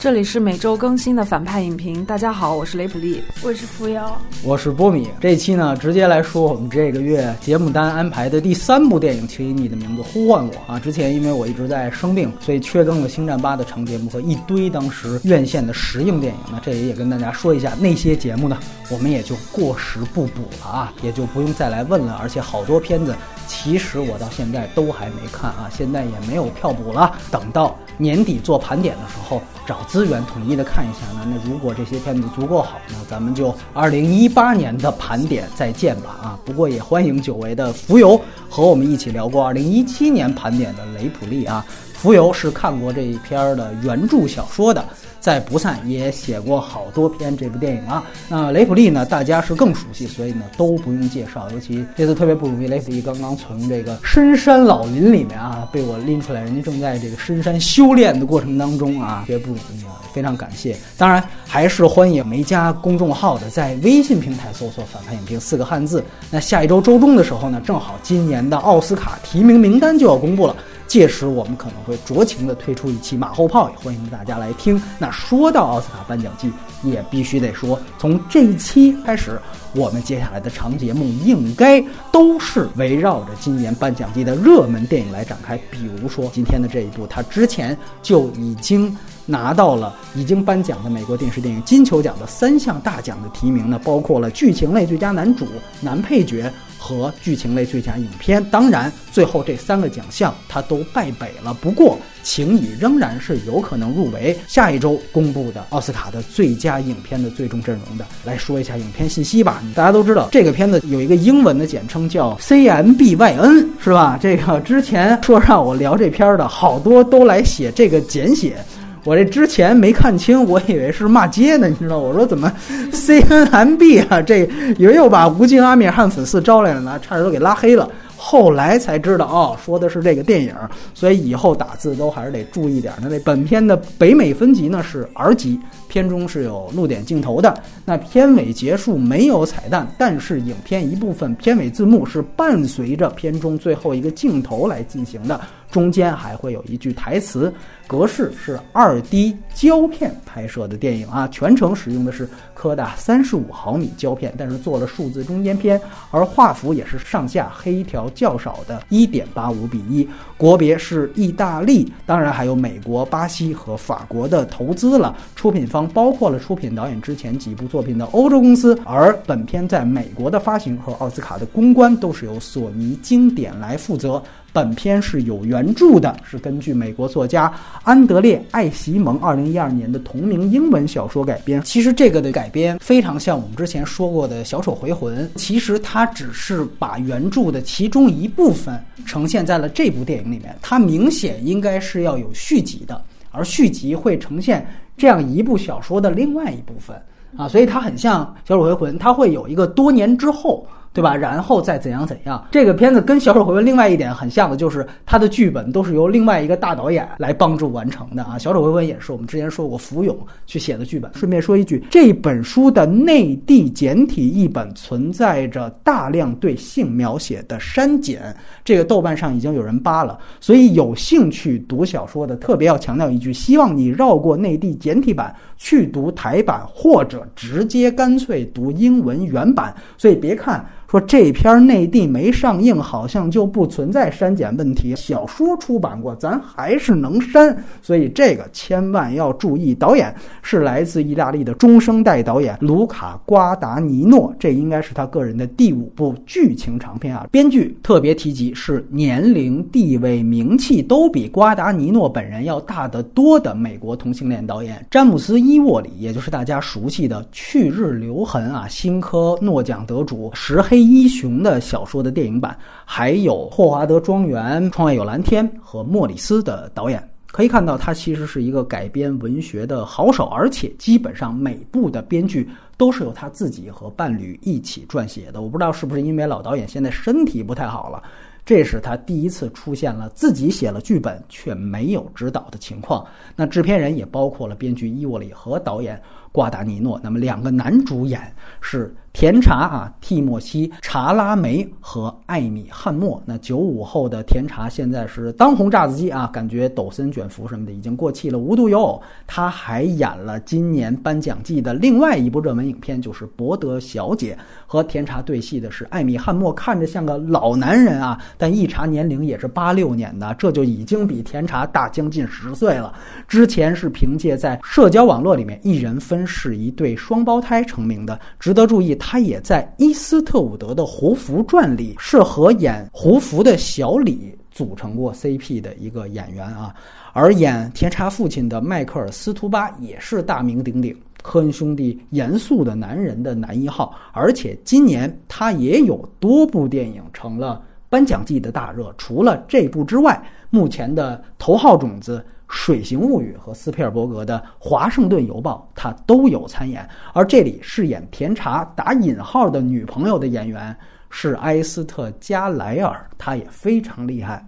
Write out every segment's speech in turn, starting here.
这里是每周更新的反派影评。大家好，我是雷普利，我是扶摇，我是波米。这期呢，直接来说我们这个月节目单安排的第三部电影，请以你的名字呼唤我啊！之前因为我一直在生病，所以缺更了《星战八》的长节目和一堆当时院线的实映电影。那这里也跟大家说一下，那些节目呢，我们也就过时不补了啊，也就不用再来问了。而且好多片子，其实我到现在都还没看啊，现在也没有票补了。等到年底做盘点的时候，找资源统一的看一下呢。那如果这些片子足够好，那咱们就二零一八年的盘点再见吧啊！不过也欢迎久违的浮游和我们一起聊过二零一七年盘点的雷普利啊。浮游是看过这一篇的原著小说的。在不散也写过好多篇这部电影啊。那雷普利呢，大家是更熟悉，所以呢都不用介绍。尤其这次特别不容易，雷普利刚刚从这个深山老林里面啊被我拎出来，人家正在这个深山修炼的过程当中啊，特别不容易啊，非常感谢。当然还是欢迎没加公众号的，在微信平台搜索“反派影评”四个汉字。那下一周周中的时候呢，正好今年的奥斯卡提名名单就要公布了。届时我们可能会酌情的推出一期马后炮，也欢迎大家来听。那说到奥斯卡颁奖季，也必须得说，从这一期开始，我们接下来的长节目应该都是围绕着今年颁奖季的热门电影来展开。比如说今天的这一部，它之前就已经拿到了已经颁奖的美国电视电影金球奖的三项大奖的提名呢，包括了剧情类最佳男主、男配角。和剧情类最佳影片，当然最后这三个奖项他都败北了。不过，情谊仍然是有可能入围下一周公布的奥斯卡的最佳影片的最终阵容的。来说一下影片信息吧。大家都知道，这个片子有一个英文的简称叫 CMBYN，是吧？这个之前说让我聊这片的好多都来写这个简写。我这之前没看清，我以为是骂街呢，你知道？我说怎么 C N M B 啊？这以为又把吴京、阿米尔汗粉丝招来了呢，差点都给拉黑了。后来才知道，哦，说的是这个电影，所以以后打字都还是得注意点。那那本片的北美分级呢是 R 级，片中是有露点镜头的。那片尾结束没有彩蛋，但是影片一部分片尾字幕是伴随着片中最后一个镜头来进行的。中间还会有一句台词，格式是二 D 胶片拍摄的电影啊，全程使用的是柯达三十五毫米胶片，但是做了数字中间片，而画幅也是上下黑条较少的一点八五比一，国别是意大利，当然还有美国、巴西和法国的投资了，出品方包括了出品导演之前几部作品的欧洲公司，而本片在美国的发行和奥斯卡的公关都是由索尼经典来负责。本片是有原著的，是根据美国作家安德烈·艾席蒙二零一二年的同名英文小说改编。其实这个的改编非常像我们之前说过的《小丑回魂》，其实它只是把原著的其中一部分呈现在了这部电影里面。它明显应该是要有续集的，而续集会呈现这样一部小说的另外一部分啊，所以它很像《小丑回魂》，它会有一个多年之后。对吧？然后再怎样怎样？这个片子跟《小丑回魂》另外一点很像的，就是它的剧本都是由另外一个大导演来帮助完成的啊。《小丑回魂》也是我们之前说过，福永去写的剧本。顺便说一句，这本书的内地简体译本存在着大量对性描写的删减，这个豆瓣上已经有人扒了。所以有兴趣读小说的，特别要强调一句：希望你绕过内地简体版去读台版，或者直接干脆读英文原版。所以别看。说这片内地没上映，好像就不存在删减问题。小说出版过，咱还是能删，所以这个千万要注意。导演是来自意大利的中生代导演卢卡·瓜达尼诺，这应该是他个人的第五部剧情长片啊。编剧特别提及是年龄、地位、名气都比瓜达尼诺本人要大得多的美国同性恋导演詹姆斯·伊沃里，也就是大家熟悉的《去日留痕》啊，新科诺奖得主石黑。一雄的小说的电影版，还有霍华德庄园、窗外有蓝天和莫里斯的导演，可以看到他其实是一个改编文学的好手，而且基本上每部的编剧都是由他自己和伴侣一起撰写的。我不知道是不是因为老导演现在身体不太好了，这是他第一次出现了自己写了剧本却没有指导的情况。那制片人也包括了编剧伊沃里和导演。瓜达尼诺。那么两个男主演是。甜茶啊，蒂莫西·查拉梅和艾米·汉默。那九五后的甜茶现在是当红炸子鸡啊，感觉抖森卷福什么的已经过气了。无独有偶，他还演了今年颁奖季的另外一部热门影片，就是《博德小姐》。和甜茶对戏的是艾米·汉默，看着像个老男人啊，但一查年龄也是八六年的，这就已经比甜茶大将近十岁了。之前是凭借在社交网络里面一人分是一对双胞胎成名的。值得注意。他也在伊斯特伍德的《胡福传》里是和演胡福的小李组成过 CP 的一个演员啊，而演甜茶父亲的迈克尔·斯图巴也是大名鼎鼎，科恩兄弟严肃的男人的男一号，而且今年他也有多部电影成了颁奖季的大热，除了这部之外，目前的头号种子。《水形物语》和斯皮尔伯格的《华盛顿邮报》，他都有参演。而这里饰演甜茶打引号的女朋友的演员是埃斯特加莱尔，她也非常厉害。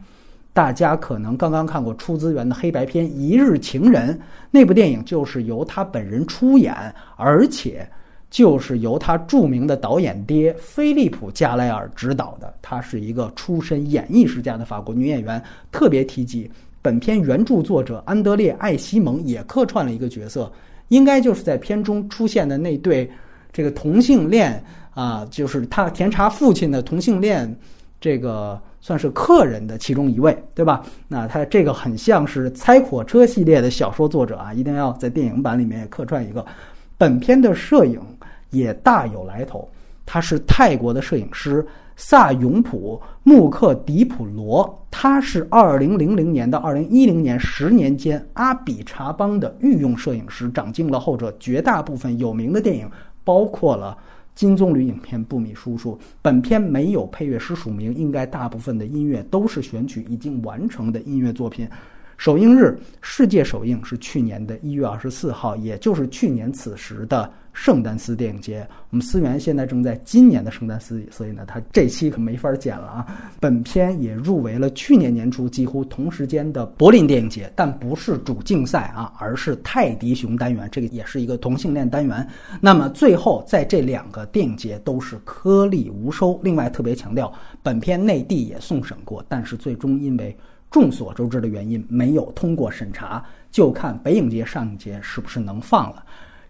大家可能刚刚看过出资源的黑白片《一日情人》，那部电影就是由他本人出演，而且就是由他著名的导演爹菲利普加莱尔执导的。她是一个出身演艺世家的法国女演员，特别提及。本片原著作者安德烈·艾西蒙也客串了一个角色，应该就是在片中出现的那对这个同性恋啊，就是他甜茶父亲的同性恋，这个算是客人的其中一位，对吧？那他这个很像是《猜火车》系列的小说作者啊，一定要在电影版里面也客串一个。本片的摄影也大有来头，他是泰国的摄影师。萨永普·穆克迪普罗，他是2000年到2010年十年间阿比查邦的御用摄影师，掌镜了后者绝大部分有名的电影，包括了金棕榈影片《布米叔叔》。本片没有配乐师署名，应该大部分的音乐都是选取已经完成的音乐作品。首映日，世界首映是去年的一月二十四号，也就是去年此时的。圣丹斯电影节，我们思源现在正在今年的圣丹斯，所以呢，他这期可没法剪了啊。本片也入围了去年年初几乎同时间的柏林电影节，但不是主竞赛啊，而是泰迪熊单元，这个也是一个同性恋单元。那么最后在这两个电影节都是颗粒无收。另外特别强调，本片内地也送审过，但是最终因为众所周知的原因没有通过审查，就看北影节、上影节是不是能放了。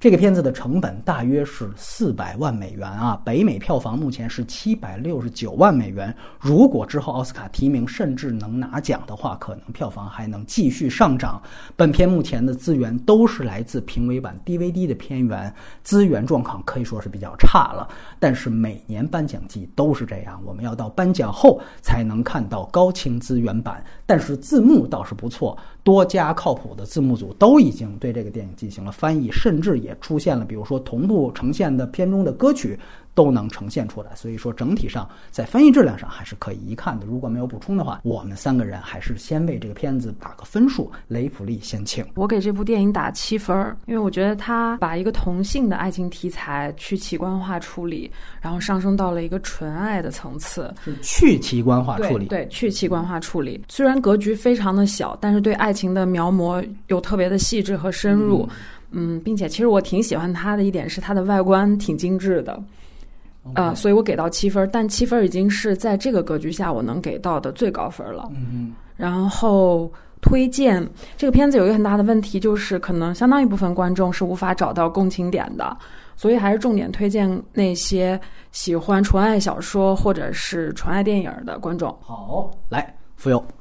这个片子的成本大约是四百万美元啊，北美票房目前是七百六十九万美元。如果之后奥斯卡提名甚至能拿奖的话，可能票房还能继续上涨。本片目前的资源都是来自评委版 DVD 的片源，资源状况可以说是比较差了。但是每年颁奖季都是这样，我们要到颁奖后才能看到高清资源版。但是字幕倒是不错，多家靠谱的字幕组都已经对这个电影进行了翻译，甚至也。出现了，比如说同步呈现的片中的歌曲都能呈现出来，所以说整体上在翻译质量上还是可以一看的。如果没有补充的话，我们三个人还是先为这个片子打个分数。雷普利先请，我给这部电影打七分，因为我觉得他把一个同性的爱情题材去器官化处理，然后上升到了一个纯爱的层次，是去器官化处理，对，去器官化处理。虽然格局非常的小，但是对爱情的描摹又特别的细致和深入。嗯，并且其实我挺喜欢它的一点是它的外观挺精致的，呃，所以我给到七分，但七分已经是在这个格局下我能给到的最高分了。嗯嗯。然后推荐这个片子有一个很大的问题，就是可能相当一部分观众是无法找到共情点的，所以还是重点推荐那些喜欢纯爱小说或者是纯爱电影的观众。好，来。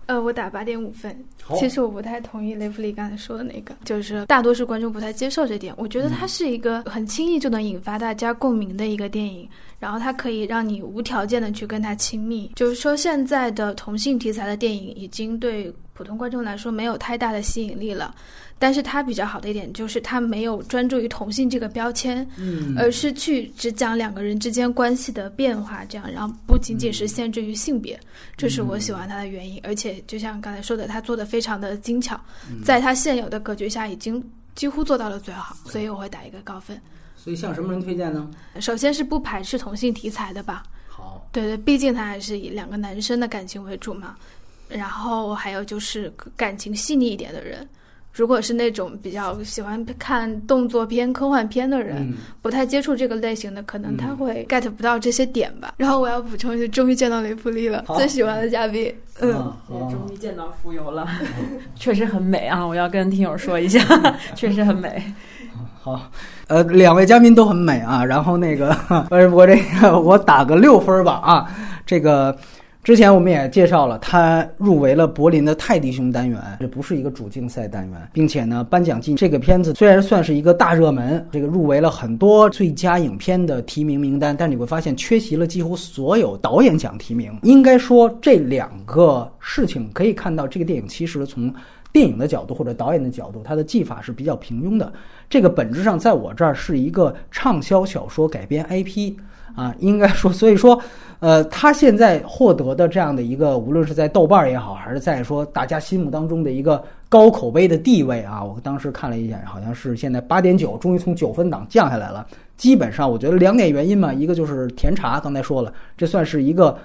呃，我打八点五分。其实我不太同意雷弗利刚才说的那个，就是大多数观众不太接受这点。我觉得它是一个很轻易就能引发大家共鸣的一个电影，然后它可以让你无条件的去跟他亲密。就是说，现在的同性题材的电影已经对普通观众来说没有太大的吸引力了。但是它比较好的一点就是它没有专注于同性这个标签，嗯，而是去只讲两个人之间关系的变化，这样，然后不仅仅是限制于性别，这是我喜欢它的原因。而且就像刚才说的，他做的非常的精巧，在他现有的格局下已经几乎做到了最好，所以我会打一个高分。所以向什么人推荐呢？首先是不排斥同性题材的吧。好，对对，毕竟他还是以两个男生的感情为主嘛。然后还有就是感情细腻一点的人。如果是那种比较喜欢看动作片、科幻片的人，不太接触这个类型的，可能他会 get 不到这些点吧。然后我要补充一下，终于见到雷普利了，最喜欢的嘉宾。嗯，也终于见到浮游了，确实很美啊！我要跟听友说一下，确实很美。好，呃，两位嘉宾都很美啊。然后那个，呃，我这个我打个六分吧啊，这个。之前我们也介绍了，他入围了柏林的泰迪熊单元，这不是一个主竞赛单元，并且呢，颁奖季这个片子虽然算是一个大热门，这个入围了很多最佳影片的提名名单，但你会发现缺席了几乎所有导演奖提名。应该说这两个事情可以看到，这个电影其实从电影的角度或者导演的角度，它的技法是比较平庸的。这个本质上在我这儿是一个畅销小说改编 IP。啊，应该说，所以说，呃，他现在获得的这样的一个，无论是在豆瓣也好，还是在说大家心目当中的一个高口碑的地位啊，我当时看了一眼，好像是现在八点九，终于从九分档降下来了。基本上，我觉得两点原因嘛，一个就是甜茶，刚才说了，这算是一个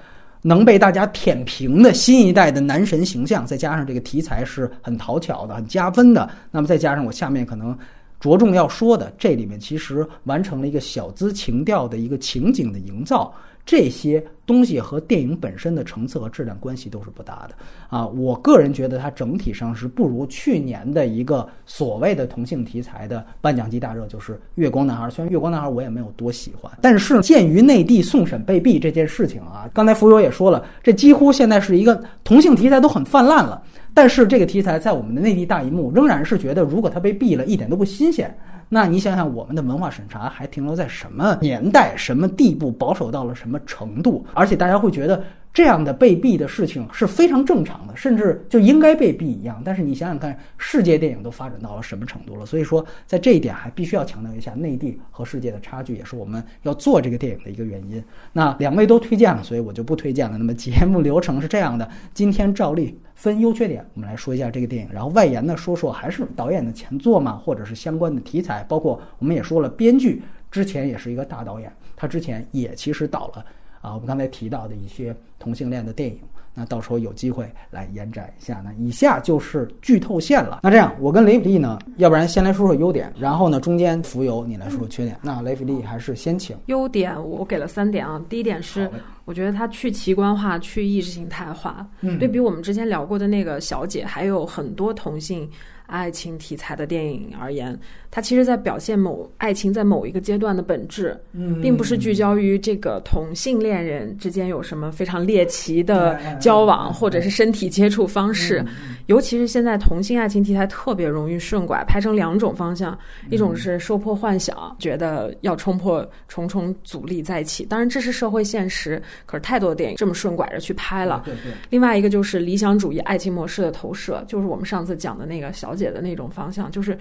能被大家舔屏的新一代的男神形象，再加上这个题材是很讨巧的、很加分的，那么再加上我下面可能。着重要说的，这里面其实完成了一个小资情调的一个情景的营造，这些东西和电影本身的成色和质量关系都是不大的啊。我个人觉得它整体上是不如去年的一个所谓的同性题材的颁奖季大热，就是《月光男孩》。虽然《月光男孩》我也没有多喜欢，但是鉴于内地送审被毙这件事情啊，刚才浮游也说了，这几乎现在是一个同性题材都很泛滥了。但是这个题材在我们的内地大荧幕仍然是觉得，如果它被毙了，一点都不新鲜。那你想想，我们的文化审查还停留在什么年代、什么地步，保守到了什么程度？而且大家会觉得。这样的被毙的事情是非常正常的，甚至就应该被毙一样。但是你想想看，世界电影都发展到了什么程度了？所以说，在这一点还必须要强调一下内地和世界的差距，也是我们要做这个电影的一个原因。那两位都推荐了，所以我就不推荐了。那么节目流程是这样的：今天照例分优缺点，我们来说一下这个电影，然后外延呢说说还是导演的前作嘛，或者是相关的题材，包括我们也说了，编剧之前也是一个大导演，他之前也其实导了。啊，我们刚才提到的一些同性恋的电影，那到时候有机会来延展一下。那以下就是剧透线了。那这样，我跟雷普利呢，要不然先来说说优点，然后呢，中间浮游你来说说缺点。那雷普利还是先请。优点我给了三点啊，第一点是我觉得它去奇观化、去意识形态化，对比我们之前聊过的那个小姐，还有很多同性。爱情题材的电影而言，它其实在表现某爱情在某一个阶段的本质，并不是聚焦于这个同性恋人之间有什么非常猎奇的交往或者是身体接触方式。尤其是现在同性爱情题材特别容易顺拐，拍成两种方向：一种是受迫幻想，觉得要冲破重重阻力在一起，当然这是社会现实，可是太多电影这么顺拐着去拍了。另外一个就是理想主义爱情模式的投射，就是我们上次讲的那个小。解的那种方向，就是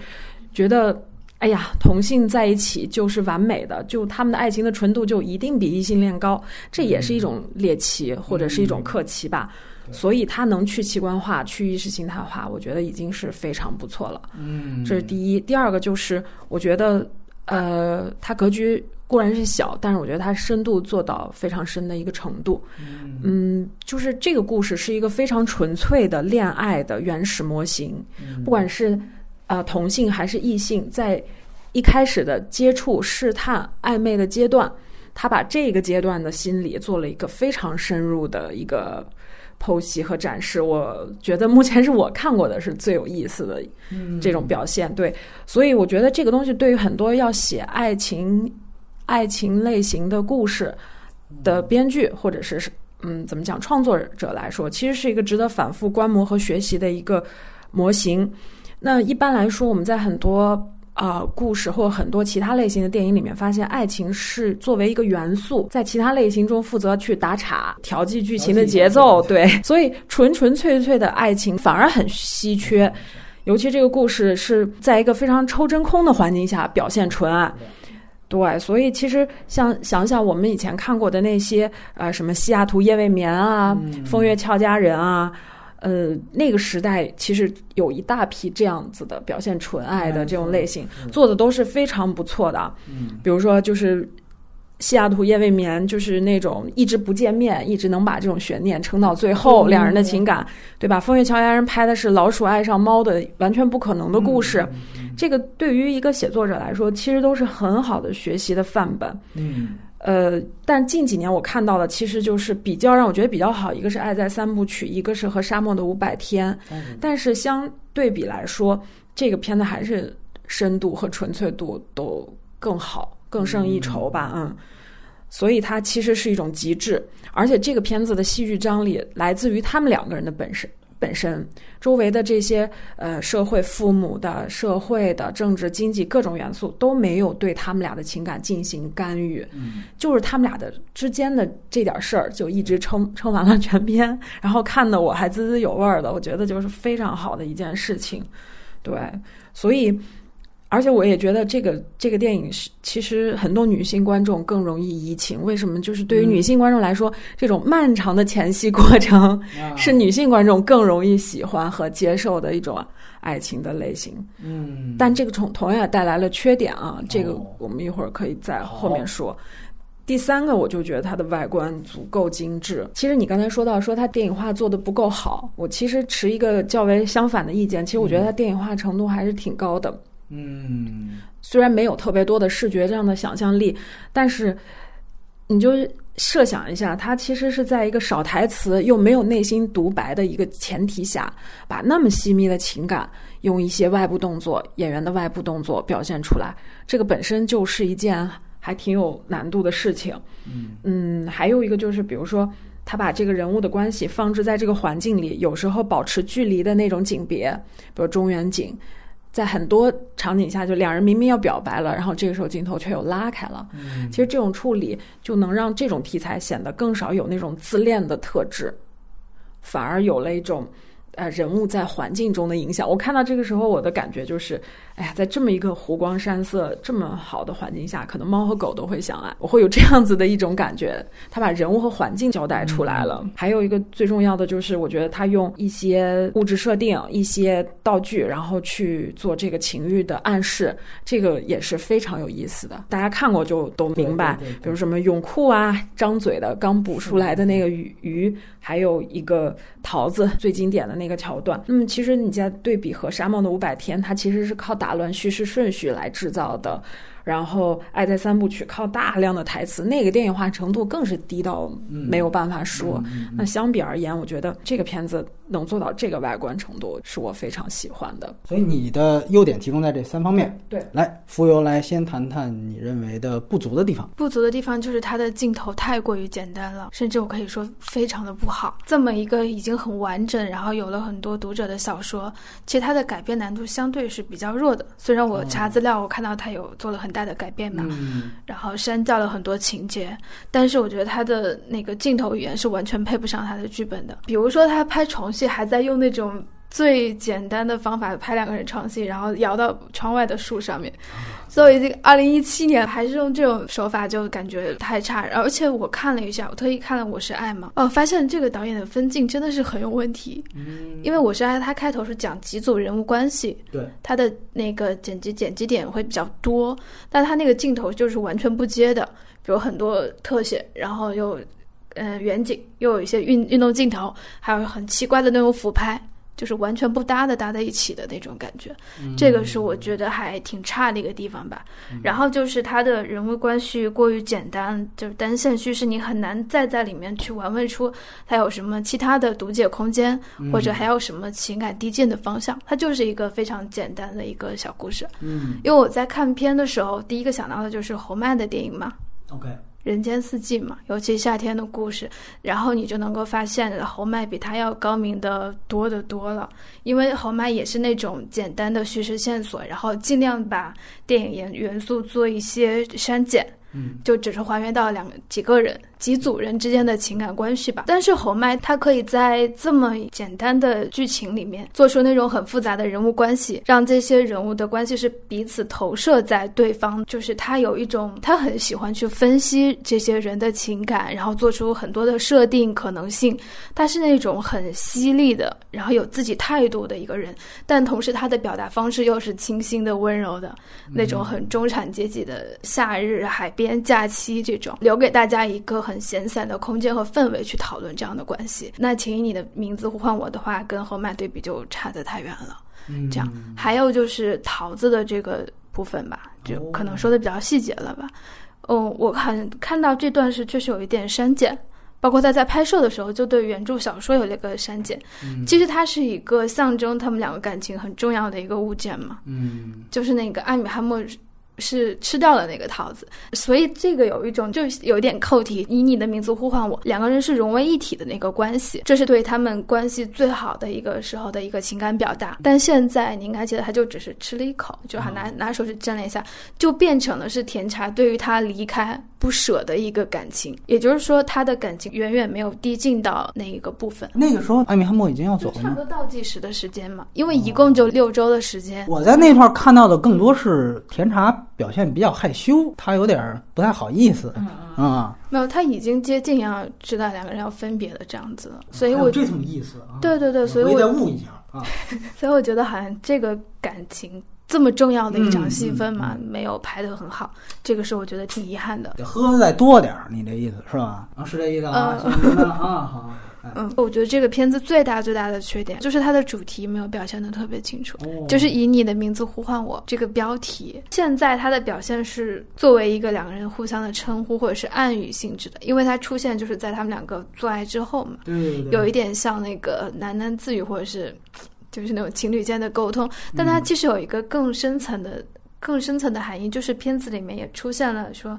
觉得，哎呀，同性在一起就是完美的，就他们的爱情的纯度就一定比异性恋高，这也是一种猎奇或者是一种客奇吧。所以他能去器官化、去意识形态化，我觉得已经是非常不错了。嗯，这是第一。第二个就是，我觉得，呃，他格局固然是小，但是我觉得它深度做到非常深的一个程度。嗯，就是这个故事是一个非常纯粹的恋爱的原始模型，不管是啊同性还是异性，在一开始的接触、试探、暧昧的阶段，他把这个阶段的心理做了一个非常深入的一个剖析和展示。我觉得目前是我看过的是最有意思的这种表现。对，所以我觉得这个东西对于很多要写爱情、爱情类型的故事的编剧或者是。嗯，怎么讲？创作者来说，其实是一个值得反复观摩和学习的一个模型。那一般来说，我们在很多啊故事或很多其他类型的电影里面，发现爱情是作为一个元素，在其他类型中负责去打岔、调剂剧情的节奏。对，所以纯纯粹粹的爱情反而很稀缺。尤其这个故事是在一个非常抽真空的环境下表现纯爱。对，所以其实像想想我们以前看过的那些，呃，什么西雅图夜未眠啊，风月俏佳人啊，呃，那个时代其实有一大批这样子的表现纯爱的这种类型，做的都是非常不错的。嗯，比如说就是西雅图夜未眠就是那种一直不见面，一直能把这种悬念撑到最后，两人的情感，对吧？风月桥丫人拍的是老鼠爱上猫的完全不可能的故事，这个对于一个写作者来说，其实都是很好的学习的范本。嗯，呃，但近几年我看到的其实就是比较让我觉得比较好，一个是《爱在三部曲》，一个是和《沙漠的五百天》，但是相对比来说，这个片子还是深度和纯粹度都更好。更胜一筹吧，嗯，所以它其实是一种极致，而且这个片子的戏剧张力来自于他们两个人的本身本身，周围的这些呃社会、父母的、社会的、政治、经济各种元素都没有对他们俩的情感进行干预，嗯，就是他们俩的之间的这点事儿就一直撑撑完了全篇，然后看的我还滋滋有味儿的，我觉得就是非常好的一件事情，对，所以。而且我也觉得这个这个电影是，其实很多女性观众更容易移情。为什么？就是对于女性观众来说，这种漫长的前戏过程是女性观众更容易喜欢和接受的一种爱情的类型。嗯，但这个同同样也带来了缺点啊。这个我们一会儿可以在后面说。第三个，我就觉得它的外观足够精致。其实你刚才说到说它电影化做的不够好，我其实持一个较为相反的意见。其实我觉得它电影化程度还是挺高的。嗯，虽然没有特别多的视觉这样的想象力，但是你就设想一下，他其实是在一个少台词又没有内心独白的一个前提下，把那么细密的情感用一些外部动作、演员的外部动作表现出来，这个本身就是一件还挺有难度的事情。嗯嗯，还有一个就是，比如说他把这个人物的关系放置在这个环境里，有时候保持距离的那种景别，比如中远景。在很多场景下，就两人明明要表白了，然后这个时候镜头却又拉开了。嗯，其实这种处理就能让这种题材显得更少有那种自恋的特质，反而有了一种。呃，人物在环境中的影响，我看到这个时候，我的感觉就是，哎呀，在这么一个湖光山色、这么好的环境下，可能猫和狗都会相爱，我会有这样子的一种感觉。他把人物和环境交代出来了。还有一个最重要的就是，我觉得他用一些物质设定、一些道具，然后去做这个情欲的暗示，这个也是非常有意思的。大家看过就都明白，比如什么泳裤啊、张嘴的刚捕出来的那个鱼鱼，还有一个桃子，最经典的那。个桥段，那么其实你在对比和《沙漠的五百天》，它其实是靠打乱叙事顺序来制造的。然后《爱在三部曲》靠大量的台词，那个电影化程度更是低到没有办法说。那相比而言，我觉得这个片子能做到这个外观程度，是我非常喜欢的。所以你的优点集中在这三方面。对，来，浮游来先谈谈你认为的不足的地方。不足的地方就是它的镜头太过于简单了，甚至我可以说非常的不好。这么一个已经很完整，然后有了很多读者的小说，其实它的改编难度相对是比较弱的。虽然我查资料，我看到它有做了很。大的改变嘛，然后删掉了很多情节，但是我觉得他的那个镜头语言是完全配不上他的剧本的。比如说他拍床戏，还在用那种最简单的方法拍两个人床戏，然后摇到窗外的树上面。所以这个二零一七年还是用这种手法，就感觉太差。而且我看了一下，我特意看了《我是爱》嘛，哦，发现这个导演的分镜真的是很有问题。嗯，因为《我是爱》它开头是讲几组人物关系，对，它的那个剪辑剪辑点会比较多，但它那个镜头就是完全不接的，比如很多特写，然后又嗯远景，又有一些运运动镜头，还有很奇怪的那种俯拍。就是完全不搭的搭在一起的那种感觉，这个是我觉得还挺差的一个地方吧。然后就是他的人物关系过于简单，就是单线叙事，你很难再在里面去玩味出他有什么其他的读解空间，或者还有什么情感递进的方向。它就是一个非常简单的一个小故事。嗯，因为我在看片的时候，第一个想到的就是侯麦的电影嘛。OK。人间四季嘛，尤其夏天的故事，然后你就能够发现侯麦比他要高明的多得多了。因为侯麦也是那种简单的叙事线索，然后尽量把电影元元素做一些删减。嗯，就只是还原到两几个人、几组人之间的情感关系吧。但是侯麦他可以在这么简单的剧情里面做出那种很复杂的人物关系，让这些人物的关系是彼此投射在对方。就是他有一种，他很喜欢去分析这些人的情感，然后做出很多的设定可能性。他是那种很犀利的，然后有自己态度的一个人，但同时他的表达方式又是清新的、温柔的，那种很中产阶级的夏日海边。联假期这种，留给大家一个很闲散的空间和氛围去讨论这样的关系。那请以你的名字呼唤我的话，跟后麦对比就差得太远了。嗯，这样，还有就是桃子的这个部分吧，就可能说的比较细节了吧。嗯，我看看到这段是确实有一点删减，包括他在拍摄的时候就对原著小说有了个删减。其实它是一个象征他们两个感情很重要的一个物件嘛。嗯，就是那个艾米汉默。是吃掉了那个桃子，所以这个有一种就有点扣题，以你的名字呼唤我，两个人是融为一体的那个关系，这是对他们关系最好的一个时候的一个情感表达。但现在你应该记得，他就只是吃了一口，就还拿拿手指沾了一下，就变成了是甜茶对于他离开不舍的一个感情。也就是说，他的感情远远没有递进到那一个部分。那个时候，艾米汉默已经要走了，差不多倒计时的时间嘛，因为一共就六周的时间。我在那块看到的更多是甜茶。表现比较害羞，他有点不太好意思，啊，没有，他已经接近要知道两个人要分别的这样子了，所以我这层意思啊，对对对，所以我再悟一下啊，所以我觉得好像这个感情这么重要的一场戏份嘛，没有拍的很好，这个是我觉得挺遗憾的。喝的再多点儿，你这意思是吧？啊，是这意思啊，啊，好。嗯，我觉得这个片子最大最大的缺点就是它的主题没有表现的特别清楚，就是以你的名字呼唤我这个标题，现在它的表现是作为一个两个人互相的称呼或者是暗语性质的，因为它出现就是在他们两个做爱之后嘛，有一点像那个喃喃自语或者是就是那种情侣间的沟通，但它其实有一个更深层的、更深层的含义，就是片子里面也出现了说。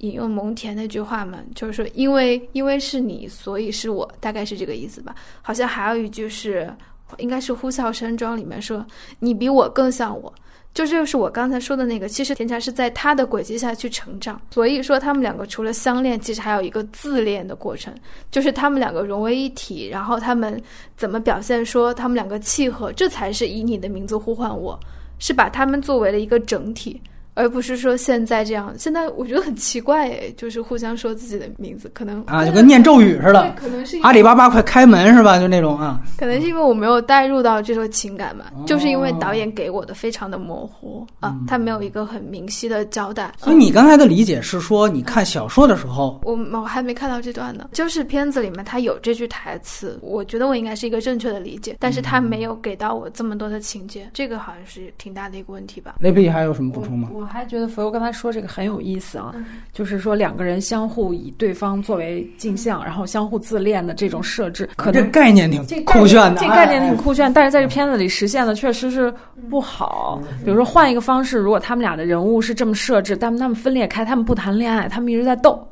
引用蒙恬那句话嘛，就是说，因为因为是你，所以是我，大概是这个意思吧。好像还有一句是，应该是《呼啸山庄》里面说，你比我更像我，就这就是我刚才说的那个。其实甜茶是在他的轨迹下去成长，所以说他们两个除了相恋，其实还有一个自恋的过程，就是他们两个融为一体，然后他们怎么表现说他们两个契合，这才是以你的名字呼唤我，是把他们作为了一个整体。而不是说现在这样，现在我觉得很奇怪哎，就是互相说自己的名字，可能啊，就跟念咒语似的。可能是阿里巴巴快开门是吧？就那种啊。可能是因为我没有带入到这个情感嘛，就是因为导演给我的非常的模糊啊，他没有一个很明晰的交代。所以你刚才的理解是说，你看小说的时候，我我还没看到这段呢。就是片子里面他有这句台词，我觉得我应该是一个正确的理解，但是他没有给到我这么多的情节，这个好像是挺大的一个问题吧。雷比还有什么补充吗？我还觉得佛佑刚才说这个很有意思啊，就是说两个人相互以对方作为镜像，然后相互自恋的这种设置，可能概念挺酷炫的，这概念挺酷炫，但是在这片子里实现的确实是不好。比如说换一个方式，如果他们俩的人物是这么设置，但他们分裂开，他们不谈恋爱，他们一直在斗。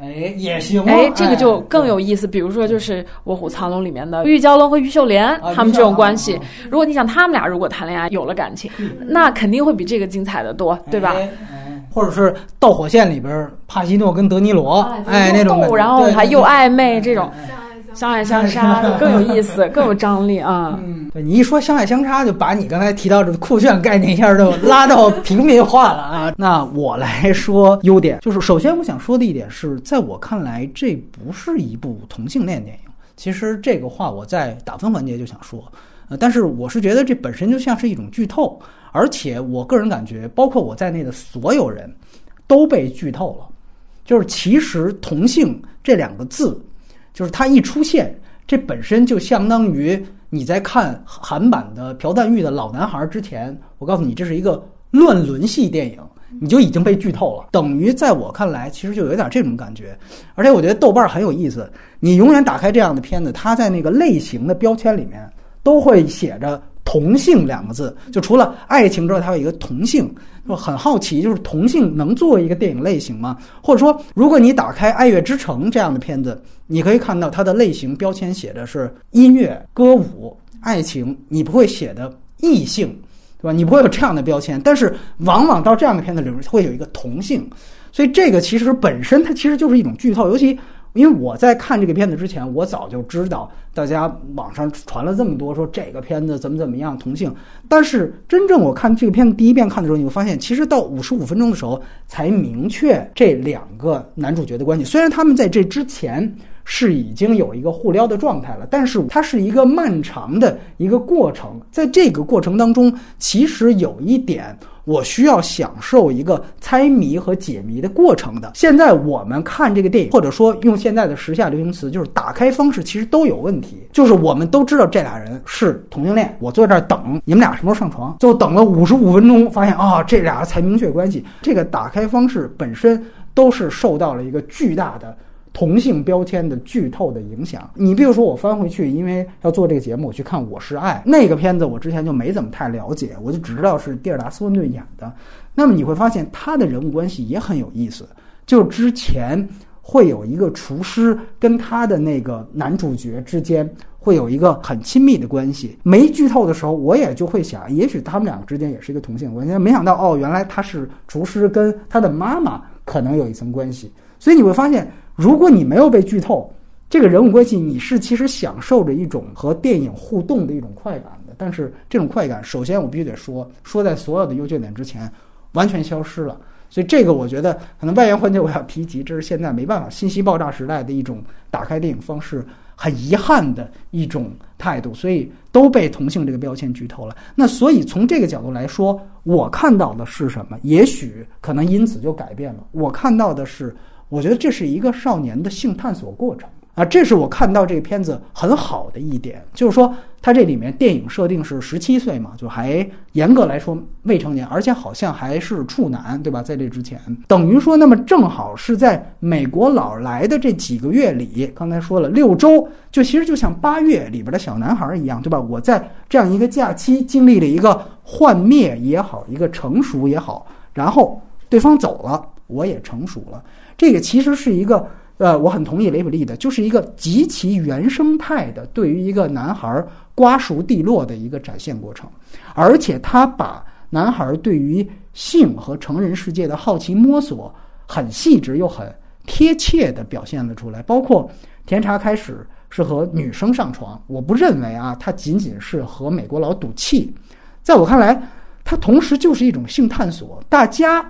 哎，也行。哎，这个就更有意思。比如说，就是《卧虎藏龙》里面的玉娇龙和于秀莲，他们这种关系，如果你想他们俩如果谈恋爱有了感情，那肯定会比这个精彩的多，对吧？或者是《导火线》里边帕西诺跟德尼罗，哎，那种，然后还又暧昧这种。相爱相杀 更有意思，更有张力啊！嗯，对你一说相爱相杀，就把你刚才提到这个酷炫概念一下就拉到平民化了啊！那我来说优点，就是首先我想说的一点是，在我看来，这不是一部同性恋电影。其实这个话我在打分环节就想说，呃，但是我是觉得这本身就像是一种剧透，而且我个人感觉，包括我在内的所有人都被剧透了。就是其实同性这两个字。就是他一出现，这本身就相当于你在看韩版的朴赞玉的老男孩之前，我告诉你这是一个乱伦系电影，你就已经被剧透了。等于在我看来，其实就有点这种感觉。而且我觉得豆瓣很有意思，你永远打开这样的片子，它在那个类型的标签里面都会写着。同性两个字，就除了爱情之外，它有一个同性。我很好奇，就是同性能作为一个电影类型吗？或者说，如果你打开《爱乐之城》这样的片子，你可以看到它的类型标签写的是音乐、歌舞、爱情，你不会写的异性，对吧？你不会有这样的标签。但是，往往到这样的片子里面会有一个同性，所以这个其实本身它其实就是一种剧透，尤其。因为我在看这个片子之前，我早就知道大家网上传了这么多说这个片子怎么怎么样同性，但是真正我看这个片子第一遍看的时候，你会发现，其实到五十五分钟的时候才明确这两个男主角的关系。虽然他们在这之前是已经有一个互撩的状态了，但是它是一个漫长的一个过程。在这个过程当中，其实有一点我需要享受一个猜谜和解谜的过程的。现在我们看这个电影，或者说用现在的时下流行词，就是打开方式其实都有问题。就是我们都知道这俩人是同性恋，我坐这儿等你们俩什么时候上床，就等了五十五分钟，发现啊，这俩才明确关系。这个打开方式本身都是受到了一个巨大的。同性标签的剧透的影响，你比如说我翻回去，因为要做这个节目，我去看《我是爱》那个片子，我之前就没怎么太了解，我就只知道是蒂尔达·斯温顿演的。那么你会发现他的人物关系也很有意思，就是之前会有一个厨师跟他的那个男主角之间会有一个很亲密的关系。没剧透的时候，我也就会想，也许他们两个之间也是一个同性关系。没想到哦，原来他是厨师跟他的妈妈可能有一层关系。所以你会发现。如果你没有被剧透，这个人物关系你是其实享受着一种和电影互动的一种快感的。但是这种快感，首先我必须得说，说在所有的优缺点之前，完全消失了。所以这个我觉得可能外延环节我要提及，这是现在没办法信息爆炸时代的一种打开电影方式，很遗憾的一种态度。所以都被同性这个标签剧透了。那所以从这个角度来说，我看到的是什么？也许可能因此就改变了。我看到的是。我觉得这是一个少年的性探索过程啊，这是我看到这个片子很好的一点，就是说它这里面电影设定是十七岁嘛，就还严格来说未成年，而且好像还是处男，对吧？在这之前，等于说，那么正好是在美国老来的这几个月里，刚才说了六周，就其实就像八月里边的小男孩一样，对吧？我在这样一个假期经历了一个幻灭也好，一个成熟也好，然后对方走了，我也成熟了。这个其实是一个，呃，我很同意雷普利的，就是一个极其原生态的对于一个男孩瓜熟蒂落的一个展现过程，而且他把男孩对于性和成人世界的好奇摸索很细致又很贴切的表现了出来。包括甜茶开始是和女生上床，我不认为啊，他仅仅是和美国佬赌气，在我看来，他同时就是一种性探索。大家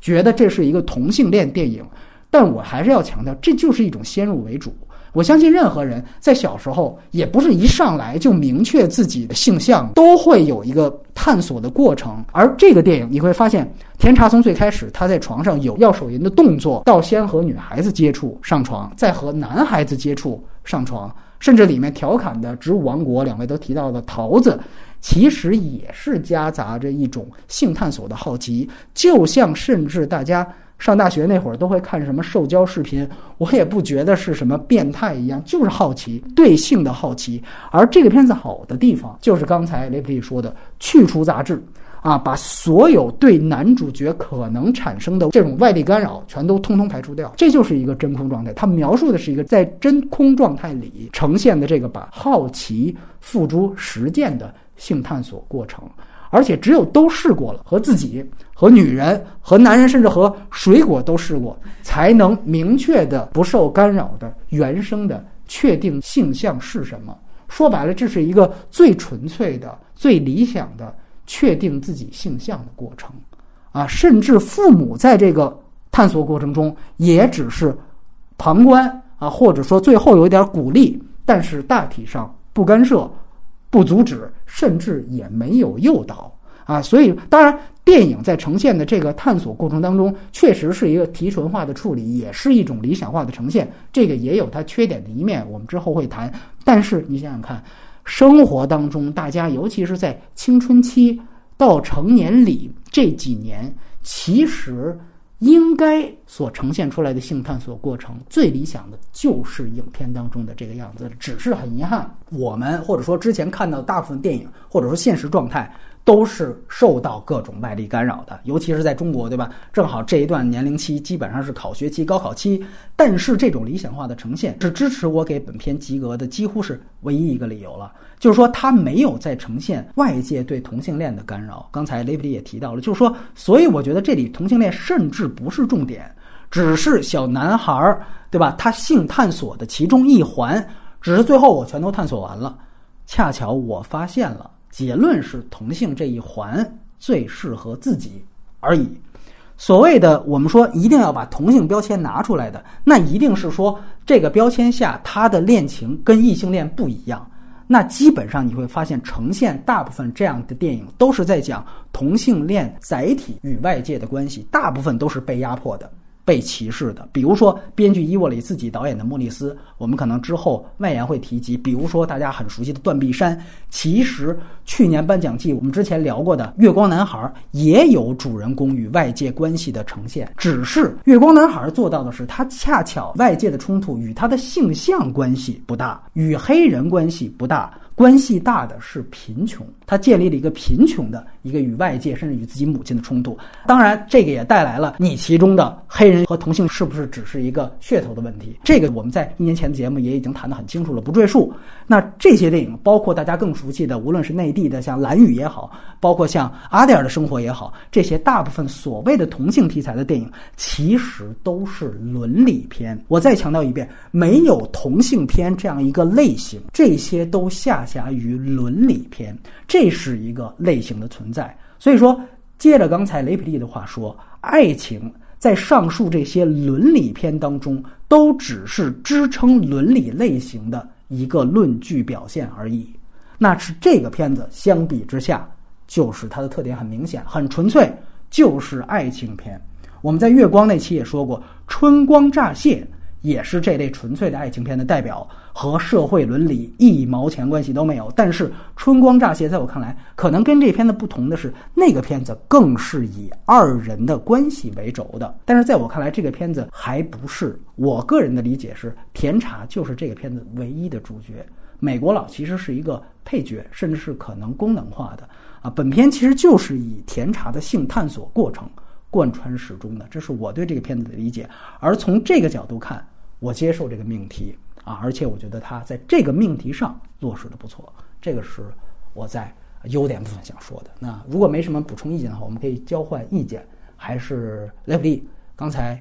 觉得这是一个同性恋电影。但我还是要强调，这就是一种先入为主。我相信任何人在小时候也不是一上来就明确自己的性向，都会有一个探索的过程。而这个电影你会发现，甜茶从最开始他在床上有要手淫的动作，到先和女孩子接触上床，再和男孩子接触上床，甚至里面调侃的《植物王国》，两位都提到的桃子，其实也是夹杂着一种性探索的好奇，就像甚至大家。上大学那会儿都会看什么受教视频，我也不觉得是什么变态一样，就是好奇，对性的好奇。而这个片子好的地方，就是刚才雷普利说的，去除杂质，啊，把所有对男主角可能产生的这种外力干扰全都通通排除掉，这就是一个真空状态。他描述的是一个在真空状态里呈现的这个把好奇付诸实践的性探索过程。而且只有都试过了，和自己、和女人、和男人，甚至和水果都试过，才能明确的、不受干扰的、原生的确定性向是什么。说白了，这是一个最纯粹的、最理想的确定自己性向的过程。啊，甚至父母在这个探索过程中也只是旁观啊，或者说最后有点鼓励，但是大体上不干涉。不阻止，甚至也没有诱导啊！所以，当然，电影在呈现的这个探索过程当中，确实是一个提纯化的处理，也是一种理想化的呈现。这个也有它缺点的一面，我们之后会谈。但是，你想想看，生活当中，大家尤其是在青春期到成年里这几年，其实。应该所呈现出来的性探索过程，最理想的就是影片当中的这个样子。只是很遗憾，我们或者说之前看到大部分电影，或者说现实状态。都是受到各种外力干扰的，尤其是在中国，对吧？正好这一段年龄期基本上是考学期、高考期。但是这种理想化的呈现是支持我给本片及格的，几乎是唯一一个理由了。就是说，他没有在呈现外界对同性恋的干扰。刚才雷普利也提到了，就是说，所以我觉得这里同性恋甚至不是重点，只是小男孩儿，对吧？他性探索的其中一环，只是最后我全都探索完了，恰巧我发现了。结论是同性这一环最适合自己而已。所谓的我们说一定要把同性标签拿出来的，那一定是说这个标签下他的恋情跟异性恋不一样。那基本上你会发现，呈现大部分这样的电影都是在讲同性恋载体与外界的关系，大部分都是被压迫的。被歧视的，比如说编剧伊沃里自己导演的《莫里斯》，我们可能之后外延会提及。比如说大家很熟悉的《断臂山》，其实去年颁奖季我们之前聊过的《月光男孩》也有主人公与外界关系的呈现，只是《月光男孩》做到的是，他恰巧外界的冲突与他的性向关系不大，与黑人关系不大。关系大的是贫穷，他建立了一个贫穷的一个与外界甚至与自己母亲的冲突。当然，这个也带来了你其中的黑人和同性是不是只是一个噱头的问题。这个我们在一年前的节目也已经谈得很清楚了，不赘述。那这些电影，包括大家更熟悉的，无论是内地的像《蓝雨》也好，包括像阿黛尔的生活也好，这些大部分所谓的同性题材的电影，其实都是伦理片。我再强调一遍，没有同性片这样一个类型，这些都下。辖于伦理片，这是一个类型的存在。所以说，接着刚才雷普利的话说，爱情在上述这些伦理片当中，都只是支撑伦理类型的一个论据表现而已。那是这个片子相比之下，就是它的特点很明显，很纯粹，就是爱情片。我们在月光那期也说过，春光乍泄。也是这类纯粹的爱情片的代表，和社会伦理一毛钱关系都没有。但是《春光乍泄》在我看来，可能跟这片子不同的是，那个片子更是以二人的关系为轴的。但是在我看来，这个片子还不是。我个人的理解是，甜茶就是这个片子唯一的主角，美国佬其实是一个配角，甚至是可能功能化的。啊，本片其实就是以甜茶的性探索过程。贯穿始终的，这是我对这个片子的理解。而从这个角度看，我接受这个命题啊，而且我觉得他在这个命题上落实的不错。这个是我在优点部分想说的。那如果没什么补充意见的话，我们可以交换意见。还是雷普利，刚才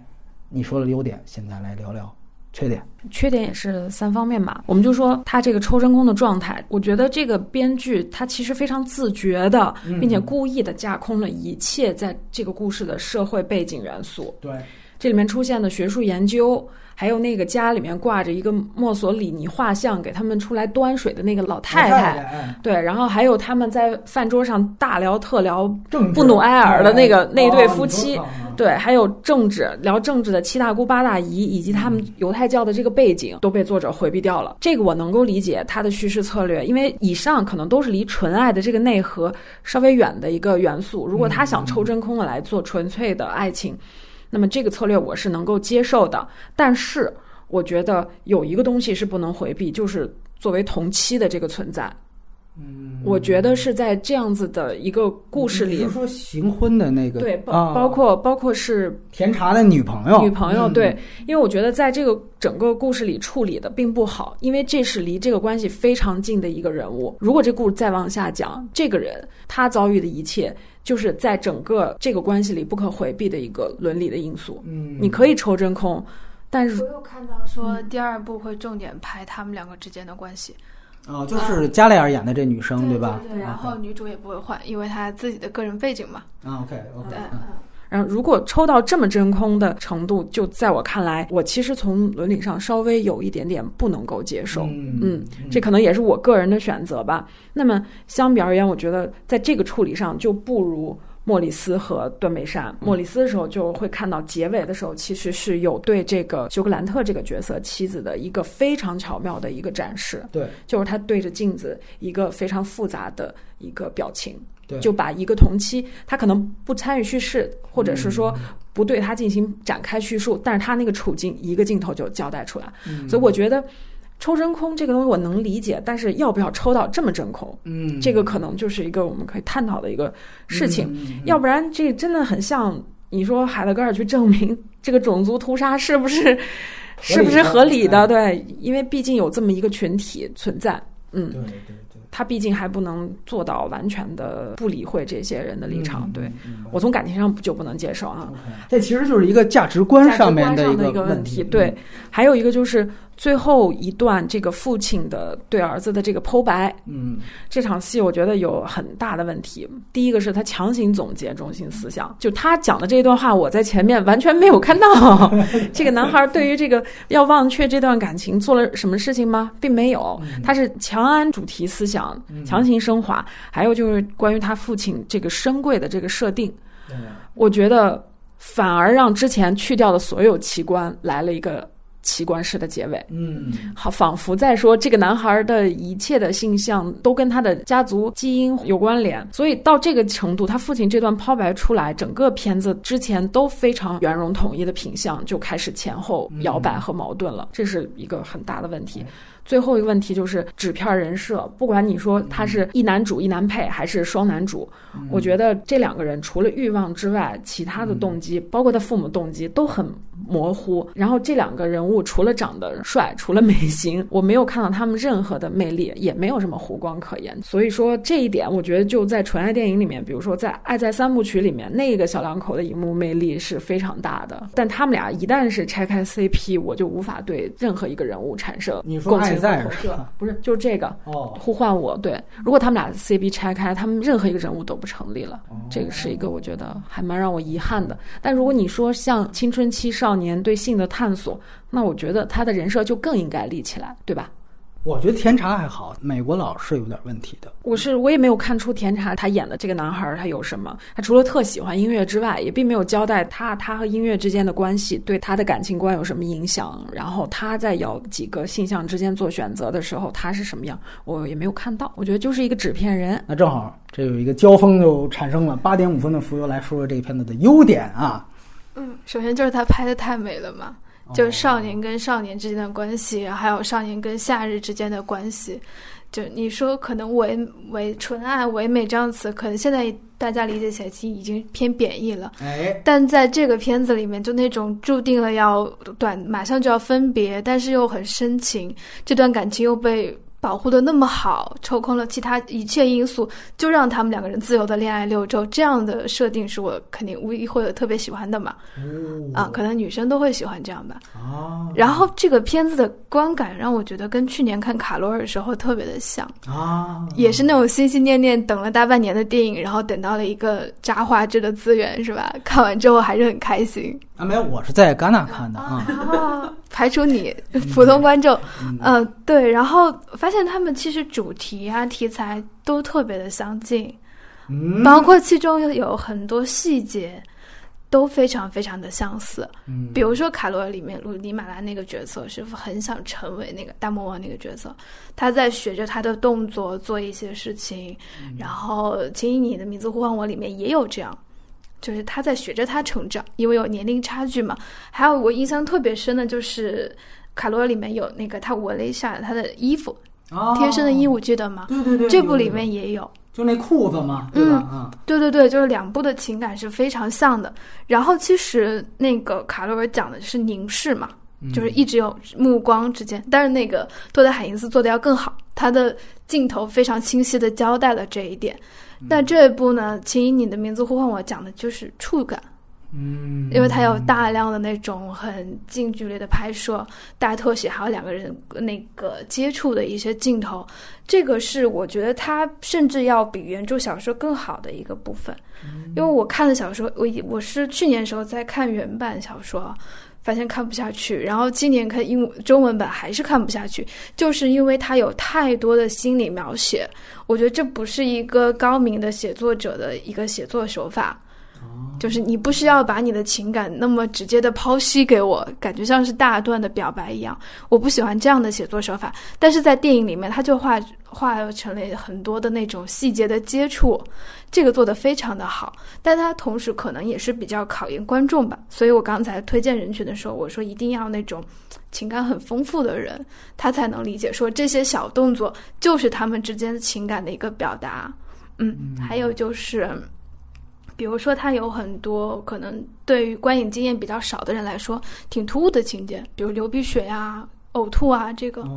你说了优点，现在来聊聊。缺点，缺点也是三方面吧。我们就说他这个抽真空的状态，我觉得这个编剧他其实非常自觉的，并且故意的架空了一切在这个故事的社会背景元素。对，这里面出现的学术研究。还有那个家里面挂着一个墨索里尼画像，给他们出来端水的那个老太太，对，然后还有他们在饭桌上大聊特聊布努埃尔的那个那对夫妻，对，还有政治聊政治的七大姑八大姨，以及他们犹太教的这个背景都被作者回避掉了。这个我能够理解他的叙事策略，因为以上可能都是离纯爱的这个内核稍微远的一个元素。如果他想抽真空的来做纯粹的爱情。那么这个策略我是能够接受的，但是我觉得有一个东西是不能回避，就是作为同期的这个存在。嗯，我觉得是在这样子的一个故事里，是说行婚的那个对，包包括包括是甜茶的女朋友，女朋友对，因为我觉得在这个整个故事里处理的并不好，因为这是离这个关系非常近的一个人物。如果这故事再往下讲，这个人他遭遇的一切。就是在整个这个关系里不可回避的一个伦理的因素。嗯，你可以抽真空，但是我有看到说第二部会重点拍他们两个之间的关系。哦，就是加莱尔演的这女生对吧？对，然后女主也不会换，因为她自己的个人背景嘛。啊，OK，OK。对。然后，如果抽到这么真空的程度，就在我看来，我其实从伦理上稍微有一点点不能够接受。嗯，这可能也是我个人的选择吧。那么，相比而言，我觉得在这个处理上就不如莫里斯和断背山。莫里斯的时候就会看到结尾的时候，其实是有对这个休格兰特这个角色妻子的一个非常巧妙的一个展示。对，就是他对着镜子一个非常复杂的一个表情。对，就把一个同期，他可能不参与叙事，或者是说不对他进行展开叙述，但是他那个处境一个镜头就交代出来。所以我觉得抽真空这个东西我能理解，但是要不要抽到这么真空？嗯，这个可能就是一个我们可以探讨的一个事情。要不然这真的很像你说海德格尔去证明这个种族屠杀是不是是不是合理的？对，因为毕竟有这么一个群体存在。嗯，对对对。他毕竟还不能做到完全的不理会这些人的立场，对我从感情上就不能接受啊。这其实就是一个价值观上面的一个问题。对，还有一个就是最后一段这个父亲的对儿子的这个剖白，嗯，这场戏我觉得有很大的问题。第一个是他强行总结中心思想，就他讲的这段话，我在前面完全没有看到。这个男孩对于这个要忘却这段感情做了什么事情吗？并没有，他是强安主题思想，强行升华。还有就是关于他父亲这个深贵的这个设定，我觉得反而让之前去掉的所有奇观来了一个。奇观式的结尾，嗯，好，仿佛在说这个男孩的一切的性向都跟他的家族基因有关联，所以到这个程度，他父亲这段抛白出来，整个片子之前都非常圆融统一的品相就开始前后摇摆和矛盾了，这是一个很大的问题。最后一个问题就是纸片人设，不管你说他是一男主一男配还是双男主，我觉得这两个人除了欲望之外，其他的动机，包括他父母动机都很模糊。然后这两个人物除了长得帅，除了美型，我没有看到他们任何的魅力，也没有什么弧光可言。所以说这一点，我觉得就在纯爱电影里面，比如说在《爱在三部曲》里面，那个小两口的荧幕魅力是非常大的。但他们俩一旦是拆开 CP，我就无法对任何一个人物产生共情。在是不是就是这个哦？呼唤我对，如果他们俩 CP 拆开，他们任何一个人物都不成立了。这个是一个我觉得还蛮让我遗憾的。但如果你说像青春期少年对性的探索，那我觉得他的人设就更应该立起来，对吧？我觉得甜茶还好，美国佬是有点问题的。我是我也没有看出甜茶他演的这个男孩他有什么，他除了特喜欢音乐之外，也并没有交代他他和音乐之间的关系对他的感情观有什么影响。然后他在有几个性向之间做选择的时候，他是什么样，我也没有看到。我觉得就是一个纸片人。那正好这有一个交锋就产生了。八点五分的浮游来说说这个片子的优点啊。嗯，首先就是他拍的太美了嘛。就是少年跟少年之间的关系，还有少年跟夏日之间的关系。就你说可能唯唯纯爱唯美这样词，可能现在大家理解起来其实已经偏贬义了。哎，但在这个片子里面，就那种注定了要短，马上就要分别，但是又很深情，这段感情又被。保护的那么好，抽空了其他一切因素，就让他们两个人自由的恋爱六周，这样的设定是我肯定无疑会有特别喜欢的嘛。啊，可能女生都会喜欢这样吧。啊，然后这个片子的观感让我觉得跟去年看卡罗尔的时候特别的像啊，也是那种心心念念等了大半年的电影，然后等到了一个渣画质的资源，是吧？看完之后还是很开心。啊，没有，我是在戛纳看的啊。排除你 普通观众，嗯，对，然后发现他们其实主题啊、题材都特别的相近，嗯，包括其中有很多细节都非常非常的相似。嗯，比如说卡罗尔里面鲁尼马拉那个角色是很想成为那个大魔王那个角色，他在学着他的动作做一些事情，然后请以你的名字呼唤我里面也有这样。就是他在学着他成长，因为有年龄差距嘛。还有我印象特别深的就是卡罗尔里面有那个他闻了一下他的衣服，天生的衣物，记得吗？对对对，这部里面也有，就那裤子嘛，对吧？嗯，对对对，就是两部的情感是非常像的。然后其实那个卡罗尔讲的是凝视嘛，就是一直有目光之间，但是那个多德海因斯做的要更好，他的镜头非常清晰的交代了这一点。但这一部呢，请以你的名字呼唤我，讲的就是触感，嗯，因为它有大量的那种很近距离的拍摄、大特写，还有两个人那个接触的一些镜头，这个是我觉得它甚至要比原著小说更好的一个部分。因为我看的小说，我我是去年时候在看原版小说。发现看不下去，然后今年看英中文版还是看不下去，就是因为它有太多的心理描写，我觉得这不是一个高明的写作者的一个写作手法。就是你不需要把你的情感那么直接的剖析给我，感觉像是大段的表白一样。我不喜欢这样的写作手法，但是在电影里面，他就画画成了很多的那种细节的接触，这个做的非常的好。但它同时可能也是比较考验观众吧。所以我刚才推荐人群的时候，我说一定要那种情感很丰富的人，他才能理解说这些小动作就是他们之间情感的一个表达。嗯，还有就是。比如说，他有很多可能对于观影经验比较少的人来说挺突兀的情节，比如流鼻血呀、呕吐啊，这个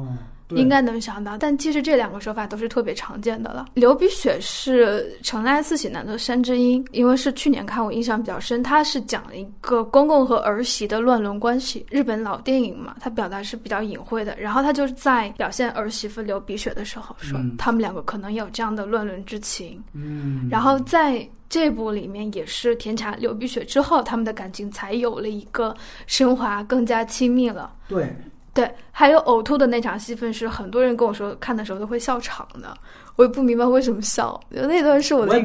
应该能想到。但其实这两个说法都是特别常见的了。流鼻血是成濑四喜男的山之音，因为是去年看，我印象比较深。他是讲一个公公和儿媳的乱伦关系，日本老电影嘛，他表达是比较隐晦的。然后他就是在表现儿媳妇流鼻血的时候，说他们两个可能有这样的乱伦之情。嗯，然后在这部里面也是甜茶流鼻血之后，他们的感情才有了一个升华，更加亲密了。对。对，还有呕吐的那场戏份是很多人跟我说看的时候都会笑场的，我也不明白为什么笑，那段是我的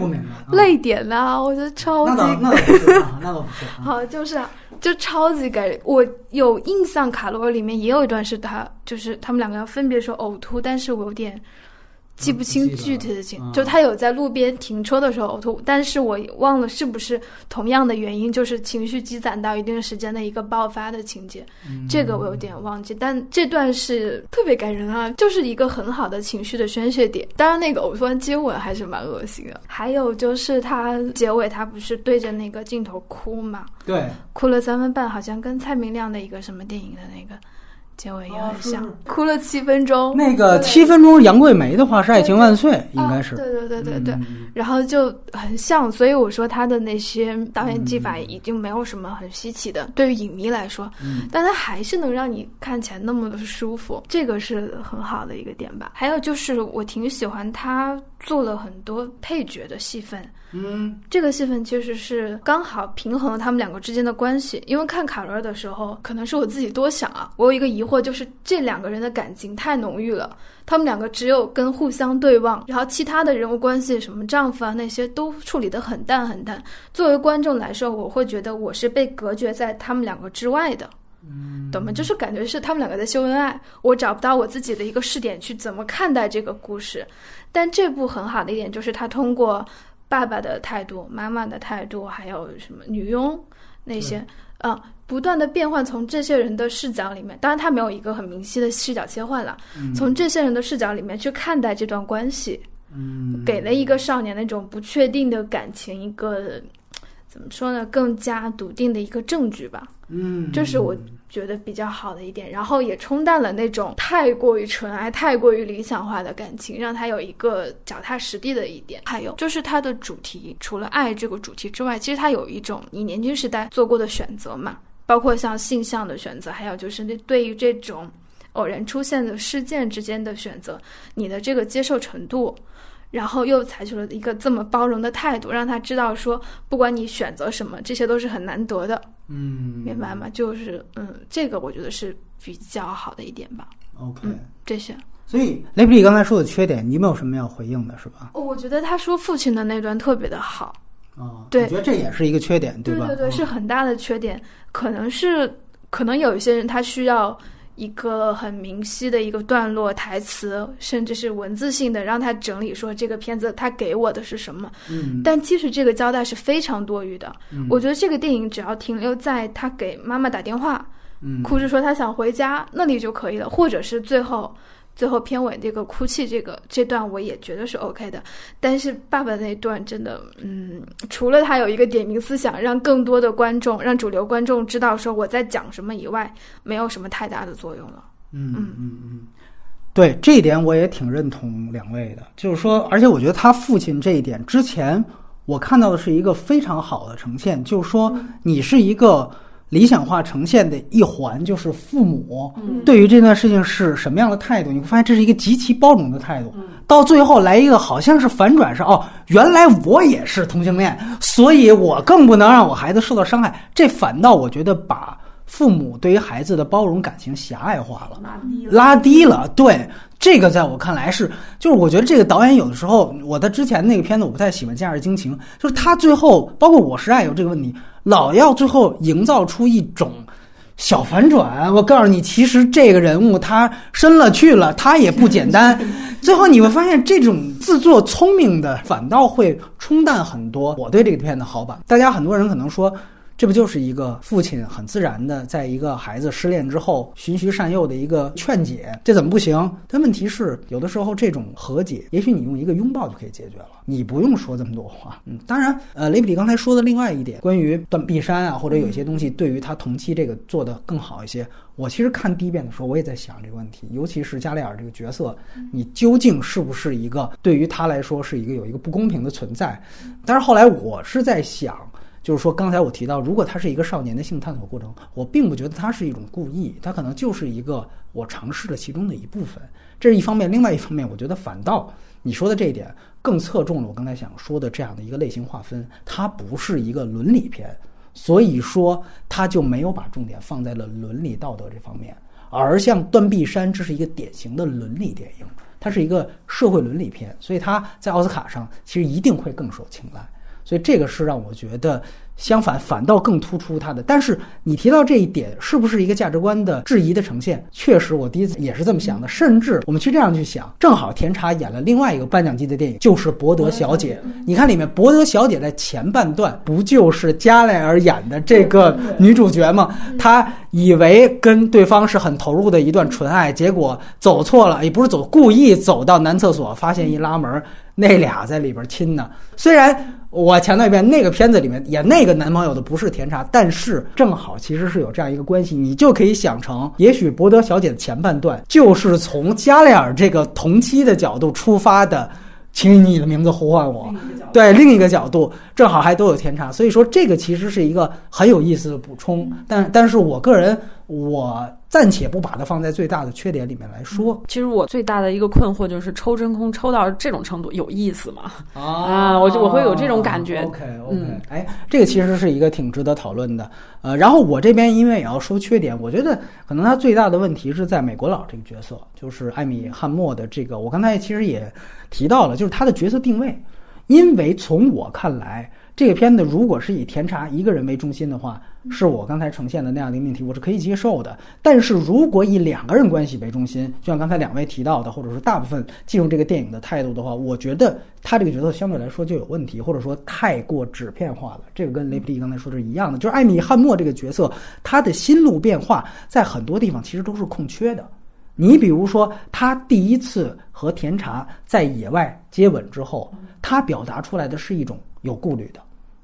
泪点呐，我觉得超级那倒不是，那倒不是，好就是啊就超级感人。我有印象，卡罗尔里面也有一段是他就是他们两个要分别说呕吐，但是我有点。记不清具体的情，就他有在路边停车的时候呕吐，但是我忘了是不是同样的原因，就是情绪积攒到一定时间的一个爆发的情节，这个我有点忘记。但这段是特别感人啊，就是一个很好的情绪的宣泄点。当然，那个呕吐接吻还是蛮恶心的。还有就是他结尾他不是对着那个镜头哭嘛？对，哭了三分半，好像跟蔡明亮的一个什么电影的那个。结尾也很像，哭了七分钟。那个七分钟杨贵梅的话是《爱情万岁》，应该是。对对对对对，然后就很像，所以我说他的那些导演技法已经没有什么很稀奇的，对于影迷来说，但他还是能让你看起来那么的舒服，这个是很好的一个点吧。还有就是我挺喜欢他做了很多配角的戏份。嗯，这个戏份其实是刚好平衡了他们两个之间的关系。因为看卡罗尔的时候，可能是我自己多想啊，我有一个疑惑，就是这两个人的感情太浓郁了。他们两个只有跟互相对望，然后其他的人物关系，什么丈夫啊那些都处理得很淡很淡。作为观众来说，我会觉得我是被隔绝在他们两个之外的，嗯，懂吗？就是感觉是他们两个在秀恩爱，我找不到我自己的一个视点去怎么看待这个故事。但这部很好的一点就是他通过。爸爸的态度，妈妈的态度，还有什么女佣那些，嗯，不断的变换，从这些人的视角里面，当然他没有一个很明晰的视角切换了，从这些人的视角里面去看待这段关系，嗯，给了一个少年那种不确定的感情一个。怎么说呢？更加笃定的一个证据吧。嗯，这是我觉得比较好的一点。然后也冲淡了那种太过于纯爱、太过于理想化的感情，让他有一个脚踏实地的一点。还有就是它的主题，除了爱这个主题之外，其实它有一种你年轻时代做过的选择嘛，包括像性向的选择，还有就是那对于这种偶然出现的事件之间的选择，你的这个接受程度。然后又采取了一个这么包容的态度，让他知道说，不管你选择什么，这些都是很难得的。嗯，明白吗？就是嗯，这个我觉得是比较好的一点吧。OK，这些。所以雷普利刚才说的缺点，你没有什么要回应的，是吧？我觉得他说父亲的那段特别的好。啊，对，我觉得这也是一个缺点，对吧？对对，是很大的缺点。可能是，可能有一些人他需要。一个很明晰的一个段落台词，甚至是文字性的，让他整理说这个片子他给我的是什么。嗯，但其实这个交代是非常多余的。我觉得这个电影只要停留在他给妈妈打电话，嗯哭着说他想回家那里就可以了，或者是最后。最后片尾这个哭泣，这个这段我也觉得是 OK 的，但是爸爸那段真的，嗯，除了他有一个点名思想，让更多的观众，让主流观众知道说我在讲什么以外，没有什么太大的作用了。嗯嗯嗯嗯，对这一点我也挺认同两位的，就是说，而且我觉得他父亲这一点之前我看到的是一个非常好的呈现，就是说你是一个。理想化呈现的一环就是父母对于这段事情是什么样的态度？你会发现这是一个极其包容的态度。到最后来一个好像是反转，是哦，原来我也是同性恋，所以我更不能让我孩子受到伤害。这反倒我觉得把父母对于孩子的包容感情狭隘化了，拉低了。拉低了，对这个在我看来是，就是我觉得这个导演有的时候，我的之前那个片子我不太喜欢《假日惊情》，就是他最后包括《我是爱》有这个问题。老要最后营造出一种小反转，我告诉你，其实这个人物他深了去了，他也不简单。最后你会发现，这种自作聪明的反倒会冲淡很多我对这个片的好感。大家很多人可能说，这不就是一个父亲很自然的在一个孩子失恋之后循循善诱的一个劝解？这怎么不行？但问题是，有的时候这种和解，也许你用一个拥抱就可以解决了，你不用说这么多话。嗯，当然，呃，雷比里刚才说的另外一点，关于断臂山啊，或者有些东西对于他同期这个做的更好一些。我其实看第一遍的时候，我也在想这个问题，尤其是加里尔这个角色，你究竟是不是一个对于他来说是一个有一个不公平的存在？但是后来我是在想，就是说刚才我提到，如果他是一个少年的性探索过程，我并不觉得他是一种故意，他可能就是一个我尝试的其中的一部分。这是一方面，另外一方面，我觉得反倒你说的这一点更侧重了我刚才想说的这样的一个类型划分，它不是一个伦理片。所以说，他就没有把重点放在了伦理道德这方面，而像《断臂山》，这是一个典型的伦理电影，它是一个社会伦理片，所以它在奥斯卡上其实一定会更受青睐。所以这个是让我觉得。相反，反倒更突出他的。但是你提到这一点，是不是一个价值观的质疑的呈现？确实，我第一次也是这么想的。甚至我们去这样去想，正好田茶演了另外一个颁奖季的电影，就是《博德小姐》。你看里面博德小姐在前半段，不就是加莱尔演的这个女主角吗？她以为跟对方是很投入的一段纯爱，结果走错了，也不是走，故意走到男厕所，发现一拉门，那俩在里边亲呢。虽然。我强调一遍，那个片子里面演那个男朋友的不是甜茶，但是正好其实是有这样一个关系，你就可以想成，也许伯德小姐的前半段就是从加里尔这个同期的角度出发的，请以你的名字呼唤我，对另一个角度，正好还都有甜茶，所以说这个其实是一个很有意思的补充，但但是我个人我。暂且不把它放在最大的缺点里面来说。其实我最大的一个困惑就是抽真空抽到这种程度有意思吗？啊，我就我会有这种感觉。OK OK，哎，这个其实是一个挺值得讨论的。呃，然后我这边因为也要说缺点，我觉得可能他最大的问题是在美国佬这个角色，就是艾米汉默的这个。我刚才其实也提到了，就是他的角色定位，因为从我看来。这个片子如果是以甜茶一个人为中心的话，是我刚才呈现的那样的一个命题，我是可以接受的。但是如果以两个人关系为中心，就像刚才两位提到的，或者说大部分进入这个电影的态度的话，我觉得他这个角色相对来说就有问题，或者说太过纸片化了。这个跟雷普利刚才说的是一样的，就是艾米汉默这个角色，他的心路变化在很多地方其实都是空缺的。你比如说，他第一次和甜茶在野外接吻之后，他表达出来的是一种有顾虑的。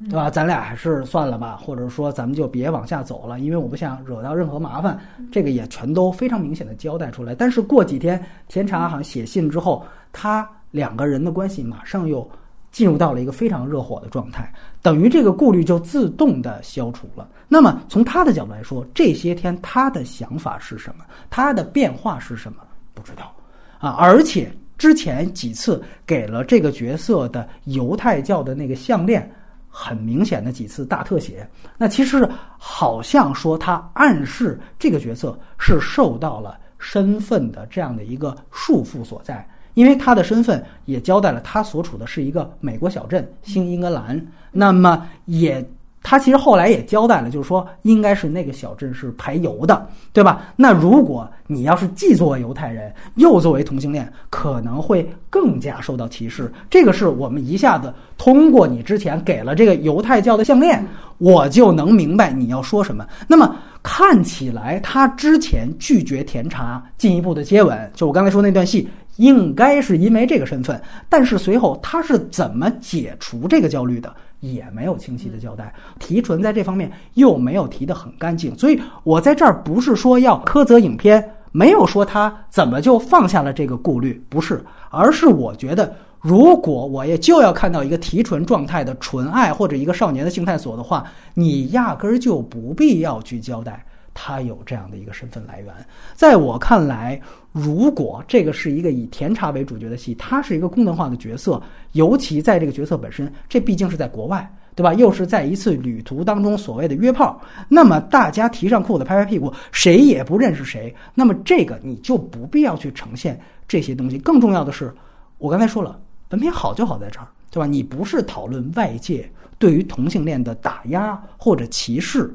对吧？咱俩还是算了吧，或者说咱们就别往下走了，因为我不想惹到任何麻烦。这个也全都非常明显的交代出来。但是过几天，田茶好像写信之后，他两个人的关系马上又进入到了一个非常热火的状态，等于这个顾虑就自动的消除了。那么从他的角度来说，这些天他的想法是什么？他的变化是什么？不知道啊！而且之前几次给了这个角色的犹太教的那个项链。很明显的几次大特写，那其实好像说他暗示这个角色是受到了身份的这样的一个束缚所在，因为他的身份也交代了他所处的是一个美国小镇新英格兰，那么也。他其实后来也交代了，就是说应该是那个小镇是排犹的，对吧？那如果你要是既作为犹太人，又作为同性恋，可能会更加受到歧视。这个是我们一下子通过你之前给了这个犹太教的项链，我就能明白你要说什么。那么看起来他之前拒绝甜茶进一步的接吻，就我刚才说那段戏。应该是因为这个身份，但是随后他是怎么解除这个焦虑的，也没有清晰的交代。提纯在这方面又没有提得很干净，所以我在这儿不是说要苛责影片，没有说他怎么就放下了这个顾虑，不是，而是我觉得，如果我也就要看到一个提纯状态的纯爱或者一个少年的性探索的话，你压根儿就不必要去交代。他有这样的一个身份来源，在我看来，如果这个是一个以甜茶为主角的戏，他是一个功能化的角色，尤其在这个角色本身，这毕竟是在国外，对吧？又是在一次旅途当中所谓的约炮，那么大家提上裤子拍拍屁股，谁也不认识谁，那么这个你就不必要去呈现这些东西。更重要的是，我刚才说了，本片好就好在这儿，对吧？你不是讨论外界对于同性恋的打压或者歧视。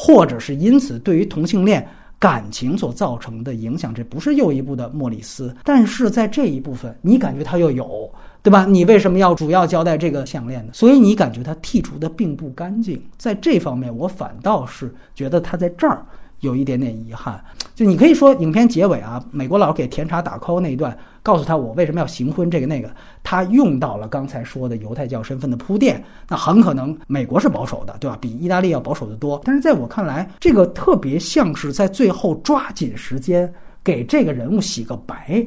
或者是因此对于同性恋感情所造成的影响，这不是又一部的莫里斯。但是在这一部分，你感觉他又有，对吧？你为什么要主要交代这个项链呢？所以你感觉他剔除的并不干净。在这方面，我反倒是觉得他在这儿。有一点点遗憾，就你可以说影片结尾啊，美国佬给甜茶打 call 那一段，告诉他我为什么要行婚这个那个，他用到了刚才说的犹太教身份的铺垫，那很可能美国是保守的，对吧？比意大利要保守的多。但是在我看来，这个特别像是在最后抓紧时间给这个人物洗个白，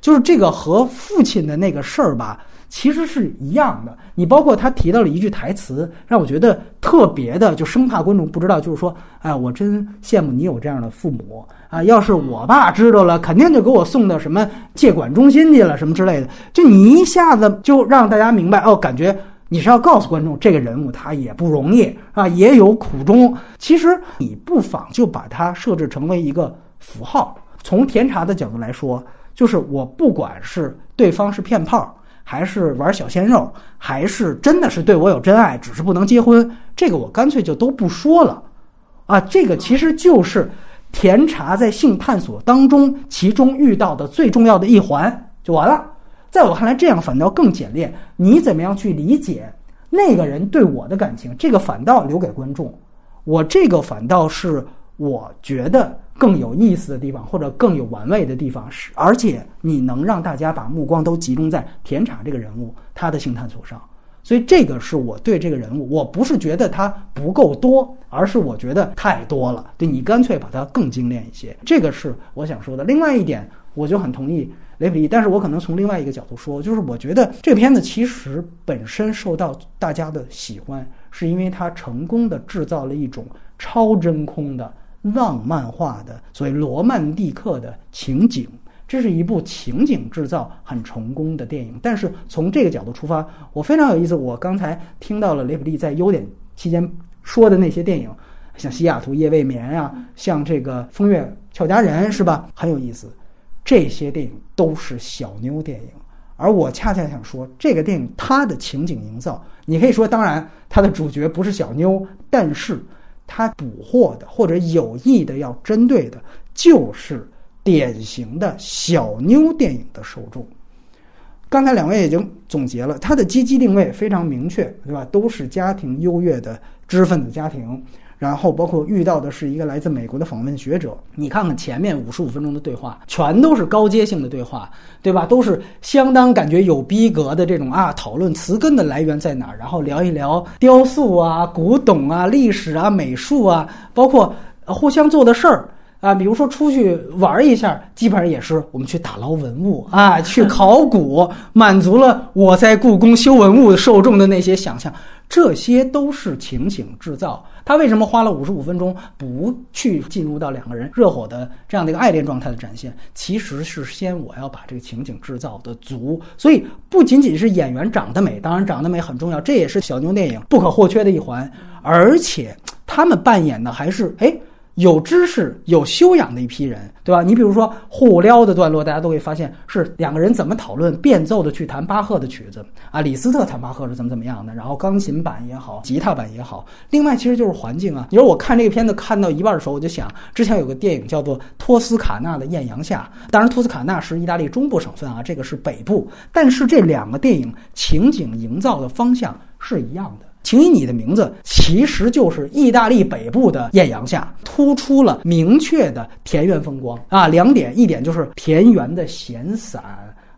就是这个和父亲的那个事儿吧。其实是一样的，你包括他提到了一句台词，让我觉得特别的，就生怕观众不知道，就是说，哎，我真羡慕你有这样的父母啊！要是我爸知道了，肯定就给我送到什么戒管中心去了，什么之类的。就你一下子就让大家明白，哦，感觉你是要告诉观众，这个人物他也不容易啊，也有苦衷。其实你不妨就把它设置成为一个符号。从甜茶的角度来说，就是我不管是对方是骗炮。还是玩小鲜肉，还是真的是对我有真爱，只是不能结婚，这个我干脆就都不说了，啊，这个其实就是甜茶在性探索当中其中遇到的最重要的一环就完了。在我看来，这样反倒更简练。你怎么样去理解那个人对我的感情？这个反倒留给观众。我这个反倒是我觉得。更有意思的地方，或者更有玩味的地方是，而且你能让大家把目光都集中在甜茶这个人物他的性探索上，所以这个是我对这个人物，我不是觉得他不够多，而是我觉得太多了。对你干脆把它更精炼一些，这个是我想说的。另外一点，我就很同意雷普利，但是我可能从另外一个角度说，就是我觉得这个片子其实本身受到大家的喜欢，是因为它成功的制造了一种超真空的。浪漫化的所谓罗曼蒂克的情景，这是一部情景制造很成功的电影。但是从这个角度出发，我非常有意思。我刚才听到了雷普利在优点期间说的那些电影，像《西雅图夜未眠》啊，像这个《风月俏佳人》，是吧？很有意思。这些电影都是小妞电影，而我恰恰想说，这个电影它的情景营造，你可以说，当然它的主角不是小妞，但是。他捕获的或者有意的要针对的，就是典型的小妞电影的受众。刚才两位已经总结了，他的积极定位非常明确，对吧？都是家庭优越的知识分子家庭。然后包括遇到的是一个来自美国的访问学者，你看看前面五十五分钟的对话，全都是高阶性的对话，对吧？都是相当感觉有逼格的这种啊，讨论词根的来源在哪儿，然后聊一聊雕塑啊、古董啊、历史啊、美术啊，包括互相做的事儿啊，比如说出去玩一下，基本上也是我们去打捞文物啊，去 考古，满足了我在故宫修文物受众的那些想象，这些都是情景制造。他为什么花了五十五分钟不去进入到两个人热火的这样的一个爱恋状态的展现？其实是先我要把这个情景制造的足，所以不仅仅是演员长得美，当然长得美很重要，这也是小妞电影不可或缺的一环，而且他们扮演的还是哎。有知识、有修养的一批人，对吧？你比如说互撩的段落，大家都会发现是两个人怎么讨论变奏的去弹巴赫的曲子啊，李斯特弹巴赫是怎么怎么样的，然后钢琴版也好，吉他版也好。另外，其实就是环境啊。你说我看这个片子看到一半的时候，我就想，之前有个电影叫做《托斯卡纳的艳阳下》，当然托斯卡纳是意大利中部省份啊，这个是北部，但是这两个电影情景营造的方向是一样的。请以你的名字，其实就是意大利北部的艳阳下，突出了明确的田园风光啊。两点，一点就是田园的闲散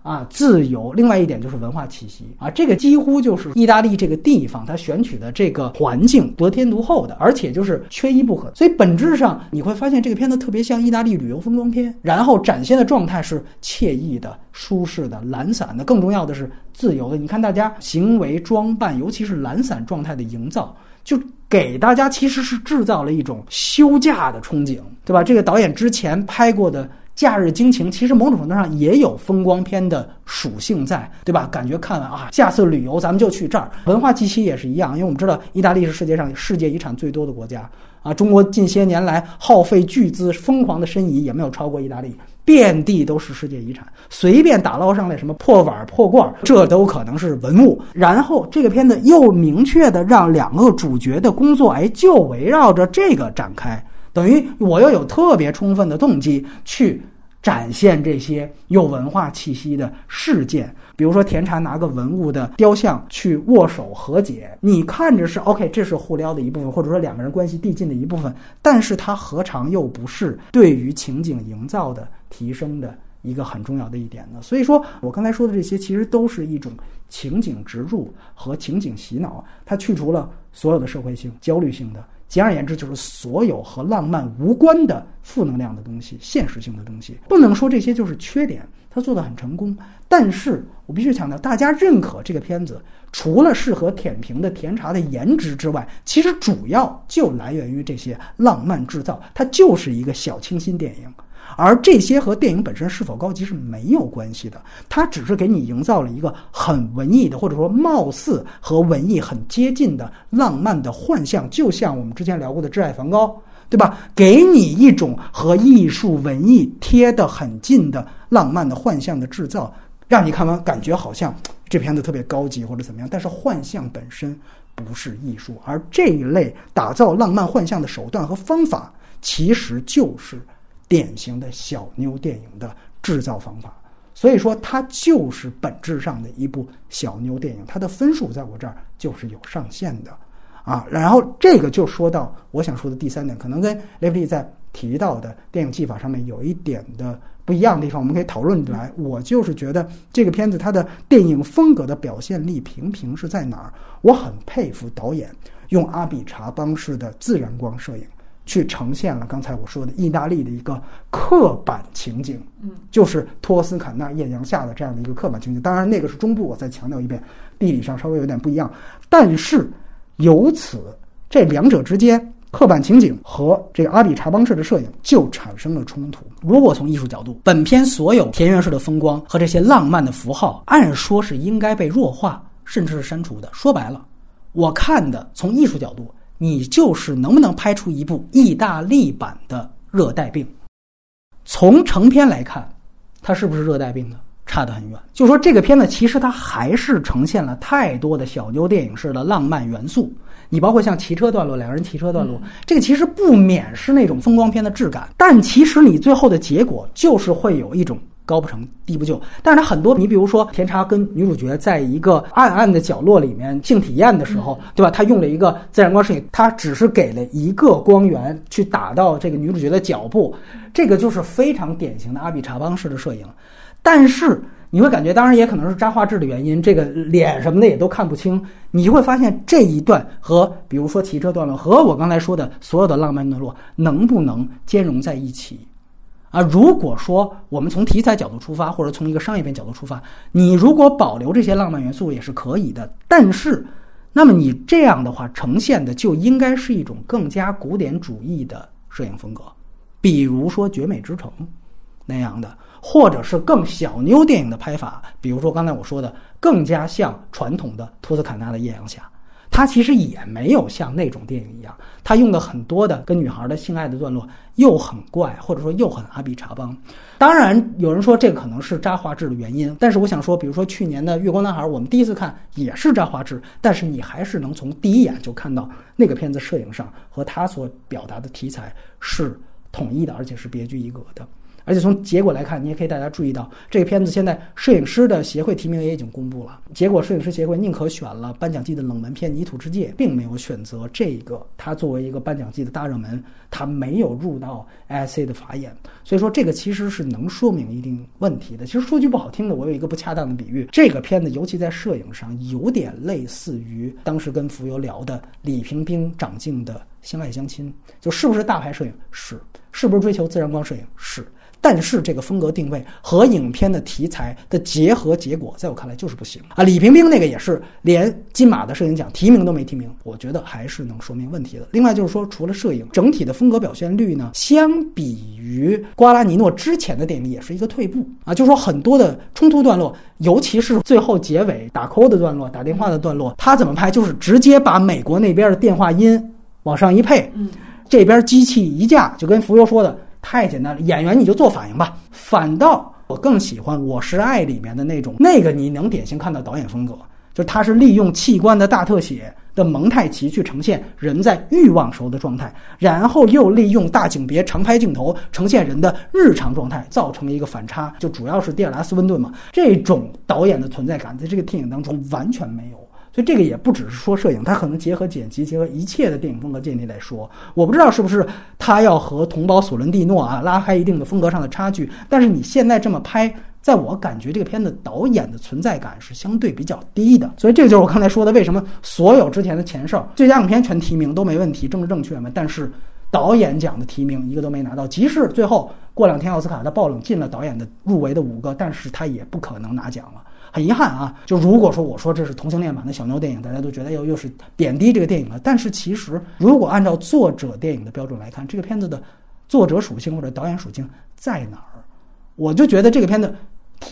啊，自由；另外一点就是文化气息啊。这个几乎就是意大利这个地方它选取的这个环境得天独厚的，而且就是缺一不可。所以本质上你会发现，这个片子特别像意大利旅游风光片，然后展现的状态是惬意的、舒适的、懒散的，更重要的是。自由的，你看大家行为装扮，尤其是懒散状态的营造，就给大家其实是制造了一种休假的憧憬，对吧？这个导演之前拍过的《假日惊情》，其实某种程度上也有风光片的属性在，对吧？感觉看完啊，下次旅游咱们就去这儿。文化气息也是一样，因为我们知道意大利是世界上世界遗产最多的国家啊，中国近些年来耗费巨资疯狂的申遗，也没有超过意大利。遍地都是世界遗产，随便打捞上来什么破碗破罐，这都可能是文物。然后这个片子又明确的让两个主角的工作，哎，就围绕着这个展开。等于我又有特别充分的动机去展现这些有文化气息的事件。比如说，甜茶拿个文物的雕像去握手和解，你看着是 OK，这是互撩的一部分，或者说两个人关系递进的一部分，但是它何尝又不是对于情景营造的提升的一个很重要的一点呢？所以说我刚才说的这些，其实都是一种情景植入和情景洗脑，它去除了所有的社会性、焦虑性的。简而言之，就是所有和浪漫无关的负能量的东西、现实性的东西，不能说这些就是缺点。他做的很成功，但是我必须强调，大家认可这个片子，除了适合舔屏的甜茶的颜值之外，其实主要就来源于这些浪漫制造，它就是一个小清新电影。而这些和电影本身是否高级是没有关系的，它只是给你营造了一个很文艺的，或者说貌似和文艺很接近的浪漫的幻象，就像我们之前聊过的《挚爱梵高》，对吧？给你一种和艺术文艺贴得很近的浪漫的幻象的制造，让你看完感觉好像这片子特别高级或者怎么样。但是幻象本身不是艺术，而这一类打造浪漫幻象的手段和方法，其实就是。典型的小妞电影的制造方法，所以说它就是本质上的一部小妞电影，它的分数在我这儿就是有上限的，啊，然后这个就说到我想说的第三点，可能跟雷普利在提到的电影技法上面有一点的不一样的地方，我们可以讨论来。我就是觉得这个片子它的电影风格的表现力平平是在哪儿？我很佩服导演用阿比查邦式的自然光摄影。去呈现了刚才我说的意大利的一个刻板情景，嗯，就是托斯卡纳艳阳下的这样的一个刻板情景。当然，那个是中部，我再强调一遍，地理上稍微有点不一样。但是由此这两者之间，刻板情景和这个阿比查邦式的摄影就产生了冲突。如果从艺术角度，本片所有田园式的风光和这些浪漫的符号，按说是应该被弱化，甚至是删除的。说白了，我看的从艺术角度。你就是能不能拍出一部意大利版的热带病？从成片来看，它是不是热带病呢？差得很远。就说这个片子，其实它还是呈现了太多的小妞电影式的浪漫元素。你包括像骑车段落，两个人骑车段落，这个其实不免是那种风光片的质感。但其实你最后的结果就是会有一种。高不成低不就，但是它很多，你比如说甜茶跟女主角在一个暗暗的角落里面性体验的时候，对吧？他用了一个自然光摄影，他只是给了一个光源去打到这个女主角的脚部，这个就是非常典型的阿比查邦式的摄影。但是你会感觉，当然也可能是渣画质的原因，这个脸什么的也都看不清，你就会发现这一段和比如说骑车段落和我刚才说的所有的浪漫段落能不能兼容在一起？啊，如果说我们从题材角度出发，或者从一个商业片角度出发，你如果保留这些浪漫元素也是可以的。但是，那么你这样的话呈现的就应该是一种更加古典主义的摄影风格，比如说《绝美之城》那样的，或者是更小妞电影的拍法，比如说刚才我说的更加像传统的托斯卡纳的艳阳下。他其实也没有像那种电影一样，他用的很多的跟女孩的性爱的段落又很怪，或者说又很阿比查邦。当然，有人说这个可能是渣画质的原因，但是我想说，比如说去年的《月光男孩》，我们第一次看也是渣画质，但是你还是能从第一眼就看到那个片子摄影上和他所表达的题材是统一的，而且是别具一格的。而且从结果来看，你也可以大家注意到，这个片子现在摄影师的协会提名也已经公布了。结果，摄影师协会宁可选了颁奖季的冷门片《泥土之界》，并没有选择这个。它作为一个颁奖季的大热门，它没有入到 IC 的法眼。所以说，这个其实是能说明一定问题的。其实说句不好听的，我有一个不恰当的比喻，这个片子尤其在摄影上，有点类似于当时跟浮游聊的李平冰长镜的《相爱相亲》，就是不是大牌摄影？是，是不是追求自然光摄影？是。但是这个风格定位和影片的题材的结合结果，在我看来就是不行啊！李冰冰那个也是连金马的摄影奖提名都没提名，我觉得还是能说明问题的。另外就是说，除了摄影整体的风格表现率呢，相比于瓜拉尼诺之前的电影也是一个退步啊。就是说很多的冲突段落，尤其是最后结尾打 call 的段落、打电话的段落，他怎么拍？就是直接把美国那边的电话音往上一配，嗯，这边机器一架，就跟浮游说的。太简单了，演员你就做反应吧。反倒我更喜欢《我是爱》里面的那种，那个你能典型看到导演风格，就他是利用器官的大特写的蒙太奇去呈现人在欲望时候的状态，然后又利用大景别长拍镜头呈现人的日常状态，造成了一个反差。就主要是蒂尔拉斯温顿嘛，这种导演的存在感在这个电影当中完全没有。所以这个也不只是说摄影，它可能结合剪辑，结合一切的电影风格建立来说。我不知道是不是他要和同胞索伦蒂诺啊拉开一定的风格上的差距，但是你现在这么拍。在我感觉，这个片子导演的存在感是相对比较低的，所以这个就是我刚才说的，为什么所有之前的前哨最佳影片全提名都没问题，政治正确嘛？但是导演奖的提名一个都没拿到，即使最后过两天奥斯卡他爆冷进了导演的入围的五个，但是他也不可能拿奖了，很遗憾啊！就如果说我说这是同性恋版的小妞电影，大家都觉得又又是贬低这个电影了，但是其实如果按照作者电影的标准来看，这个片子的作者属性或者导演属性在哪儿？我就觉得这个片子。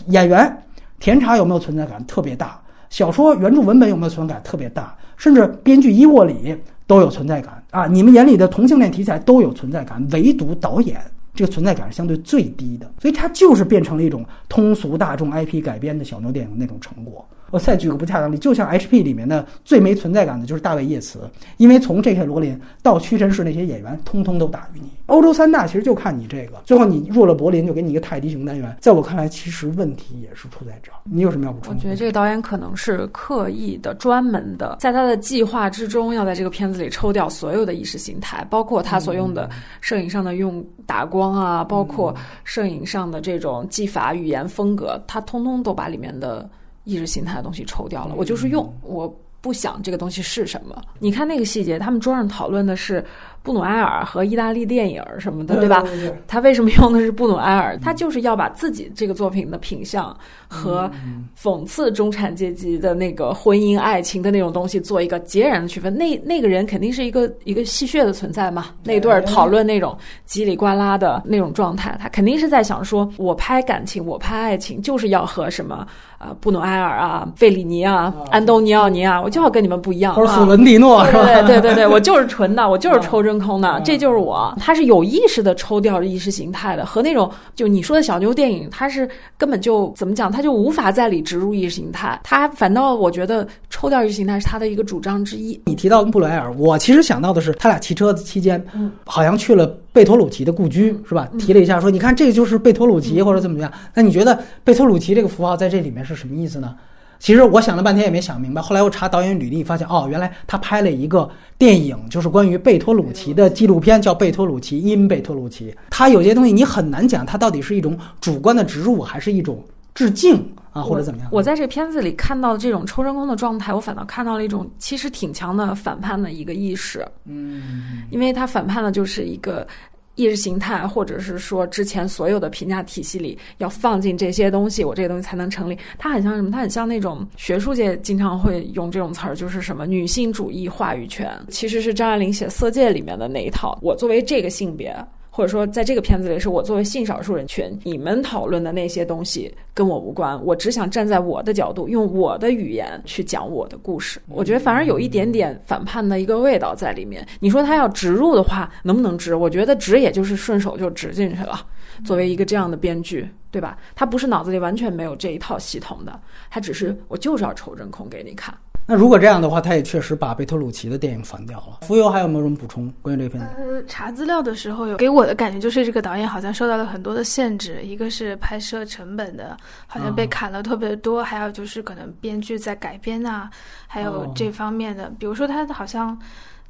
演员甜茶有没有存在感特别大？小说原著文本有没有存在感特别大？甚至编剧伊沃里都有存在感啊！你们眼里的同性恋题材都有存在感，唯独导演这个存在感是相对最低的，所以它就是变成了一种通俗大众 IP 改编的小牛电影那种成果。我再举个不恰当例，就像 HP 里面的最没存在感的就是大卫·叶茨，因为从 J.K. 罗琳到屈臣氏那些演员，通通都大于你。欧洲三大其实就看你这个，最后你入了柏林，就给你一个泰迪熊单元。在我看来，其实问题也是出在这儿。你有什么要补充？我觉得这个导演可能是刻意的、专门的，在他的计划之中，要在这个片子里抽掉所有的意识形态，包括他所用的摄影上的用打光啊，包括摄影上的这种技法、语言风格，他通通都把里面的。意识形态的东西抽掉了，我就是用，我不想这个东西是什么。你看那个细节，他们桌上讨论的是。布努埃尔和意大利电影什么的，对吧？他为什么用的是布努埃尔？他就是要把自己这个作品的品相和讽刺中产阶级的那个婚姻爱情的那种东西做一个截然的区分。那那个人肯定是一个一个戏谑的存在嘛？那对儿讨论那种叽里呱啦的那种状态，他肯定是在想说：我拍感情，我拍爱情，就是要和什么啊布努埃尔啊、费里尼啊、安东尼奥尼啊，我就要跟你们不一样。或者索伦蒂诺是吧？对对对对，我就是纯的，我就是抽真空的，这就是我。他是有意识的抽掉意识形态的，和那种就你说的小妞电影，他是根本就怎么讲，他就无法在里植入意识形态。他反倒我觉得抽掉意识形态是他的一个主张之一。你提到布莱尔，我其实想到的是他俩骑车期间，好像去了贝托鲁奇的故居，是吧？提了一下说，你看这个就是贝托鲁奇或者怎么样。那你觉得贝托鲁奇这个符号在这里面是什么意思呢？其实我想了半天也没想明白，后来我查导演履历，发现哦，原来他拍了一个电影，就是关于贝托鲁奇的纪录片，叫《贝托鲁奇因贝托鲁奇》。他有些东西你很难讲，他到底是一种主观的植入，还是一种致敬啊，或者怎么样？我在这片子里看到的这种抽真空的状态，我反倒看到了一种其实挺强的反叛的一个意识。嗯，因为他反叛的就是一个。意识形态，或者是说之前所有的评价体系里要放进这些东西，我这个东西才能成立。它很像什么？它很像那种学术界经常会用这种词儿，就是什么女性主义话语权，其实是张爱玲写《色戒》里面的那一套。我作为这个性别。或者说，在这个片子里，是我作为性少数人群，你们讨论的那些东西跟我无关。我只想站在我的角度，用我的语言去讲我的故事。我觉得反而有一点点反叛的一个味道在里面。你说他要植入的话，能不能植？我觉得植也就是顺手就植进去了。作为一个这样的编剧，对吧？他不是脑子里完全没有这一套系统的，他只是我就是要抽真空给你看。那如果这样的话，他也确实把贝托鲁奇的电影反掉了。浮游还有没有什么补充关于这片子？呃，查资料的时候有给我的感觉就是这个导演好像受到了很多的限制，一个是拍摄成本的，好像被砍了特别多，还有就是可能编剧在改编啊，还有这方面的，比如说他好像。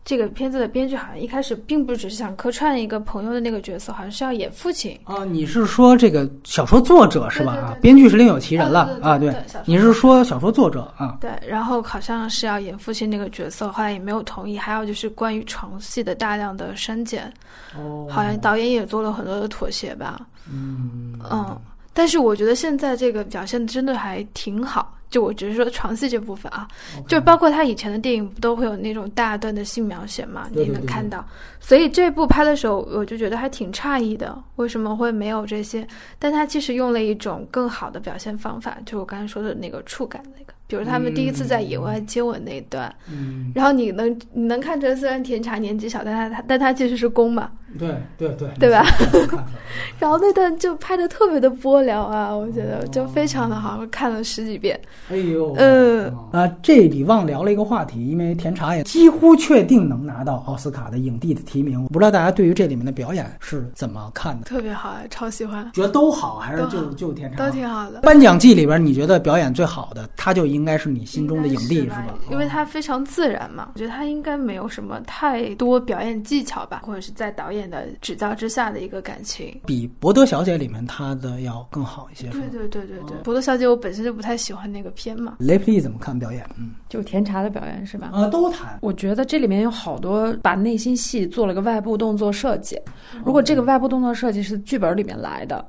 这个片子的编剧好像一开始并不只是想客串一个朋友的那个角色，好像是要演父亲啊。你是说这个小说作者是吧？啊，编剧是另有其人了啊。对，你是说小说作者啊？对，然后好像是要演父亲那个角色，后来也没有同意。还有就是关于床戏的大量的删减，哦，好像导演也做了很多的妥协吧。嗯嗯，但是我觉得现在这个表现真的还挺好。就我只是说床戏这部分啊，就包括他以前的电影不都会有那种大段的性描写嘛？你能看到，所以这部拍的时候我就觉得还挺诧异的，为什么会没有这些？但他其实用了一种更好的表现方法，就我刚才说的那个触感那个。比如他们第一次在野外接吻那一段，嗯，然后你能你能看出来，虽然甜茶年纪小，但他他但他其实是公嘛，对对对，对吧？然后那段就拍的特别的波澜啊，我觉得就非常的好，我看了十几遍。哎呦，嗯。啊，这里忘聊了一个话题，因为甜茶也几乎确定能拿到奥斯卡的影帝的提名，我不知道大家对于这里面的表演是怎么看的？特别好，超喜欢，觉得都好，还是就就甜茶都挺好的。颁奖季里边，你觉得表演最好的，他就应该是你心中的影帝应该吧？因为他非常自然嘛，我觉得他应该没有什么太多表演技巧吧，或者是在导演的指教之下的一个感情。比《伯德小姐》里面他的要更好一些，是对？对对对对，伯德小姐我本身就不太喜欢那个片嘛，雷普利怎么看表演？嗯，就甜茶的表演是吧？啊，都谈。我觉得这里面有好多把内心戏做了个外部动作设计。如果这个外部动作设计是剧本里面来的，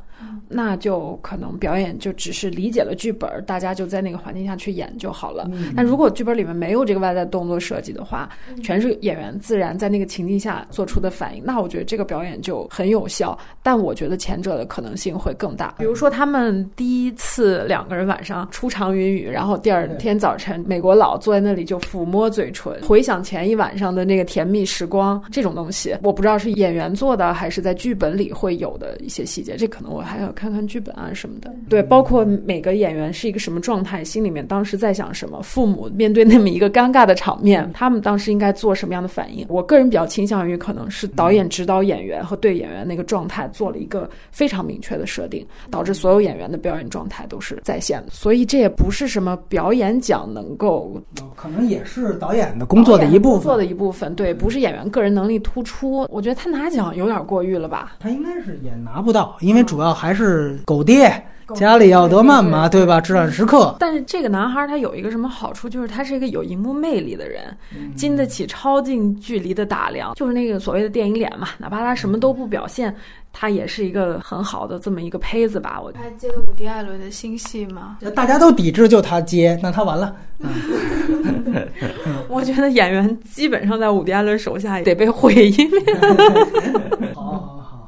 那就可能表演就只是理解了剧本，大家就在那个环境下去演就好了。那如果剧本里面没有这个外在动作设计的话，全是演员自然在那个情境下做出的反应，那我觉得这个表演就很有效。但我觉得前者的可能性会更大。比如说他们第一次两个人晚上初尝云雨，然后第二天早晨美国佬坐在那里就抚摸嘴唇，回想前一晚上的那个甜蜜时光，这种东西我不知道是演员做的还是在剧本里会有的一些细节，这可能我还要看看剧本啊什么的。对，包括每个演员是一个什么状态，心里面当时在想什么，父母面对那么一个尴尬的场面，他们当时应该做什么样的反应。我个人比较倾向于可能是导演指导演员和对演员那个状态做了一个非常明确的设定，导致所有演员的表演状态都是在线的。所以这也不是什么表演奖能够可能也是导演的工作的一部分。工作的一部分，对，不是演员个人能力突出。我觉得他拿奖有点过誉了吧？他应该是也拿不到，因为主要还是狗爹加里奥德曼嘛，对吧？至暗时刻。但是这个男孩他有一个什么好处，就是他是一个有荧幕魅力的人，经得起超近距离的打量，就是那个所谓的电影脸嘛。哪怕他什么都不表现，他也是一个很好的这么一个胚子吧。我他还接了伍迪·艾伦的新戏嘛，大家都抵制，就他接，那他完了。我觉得演员基本上在伍迪·艾伦手下得被毁一面。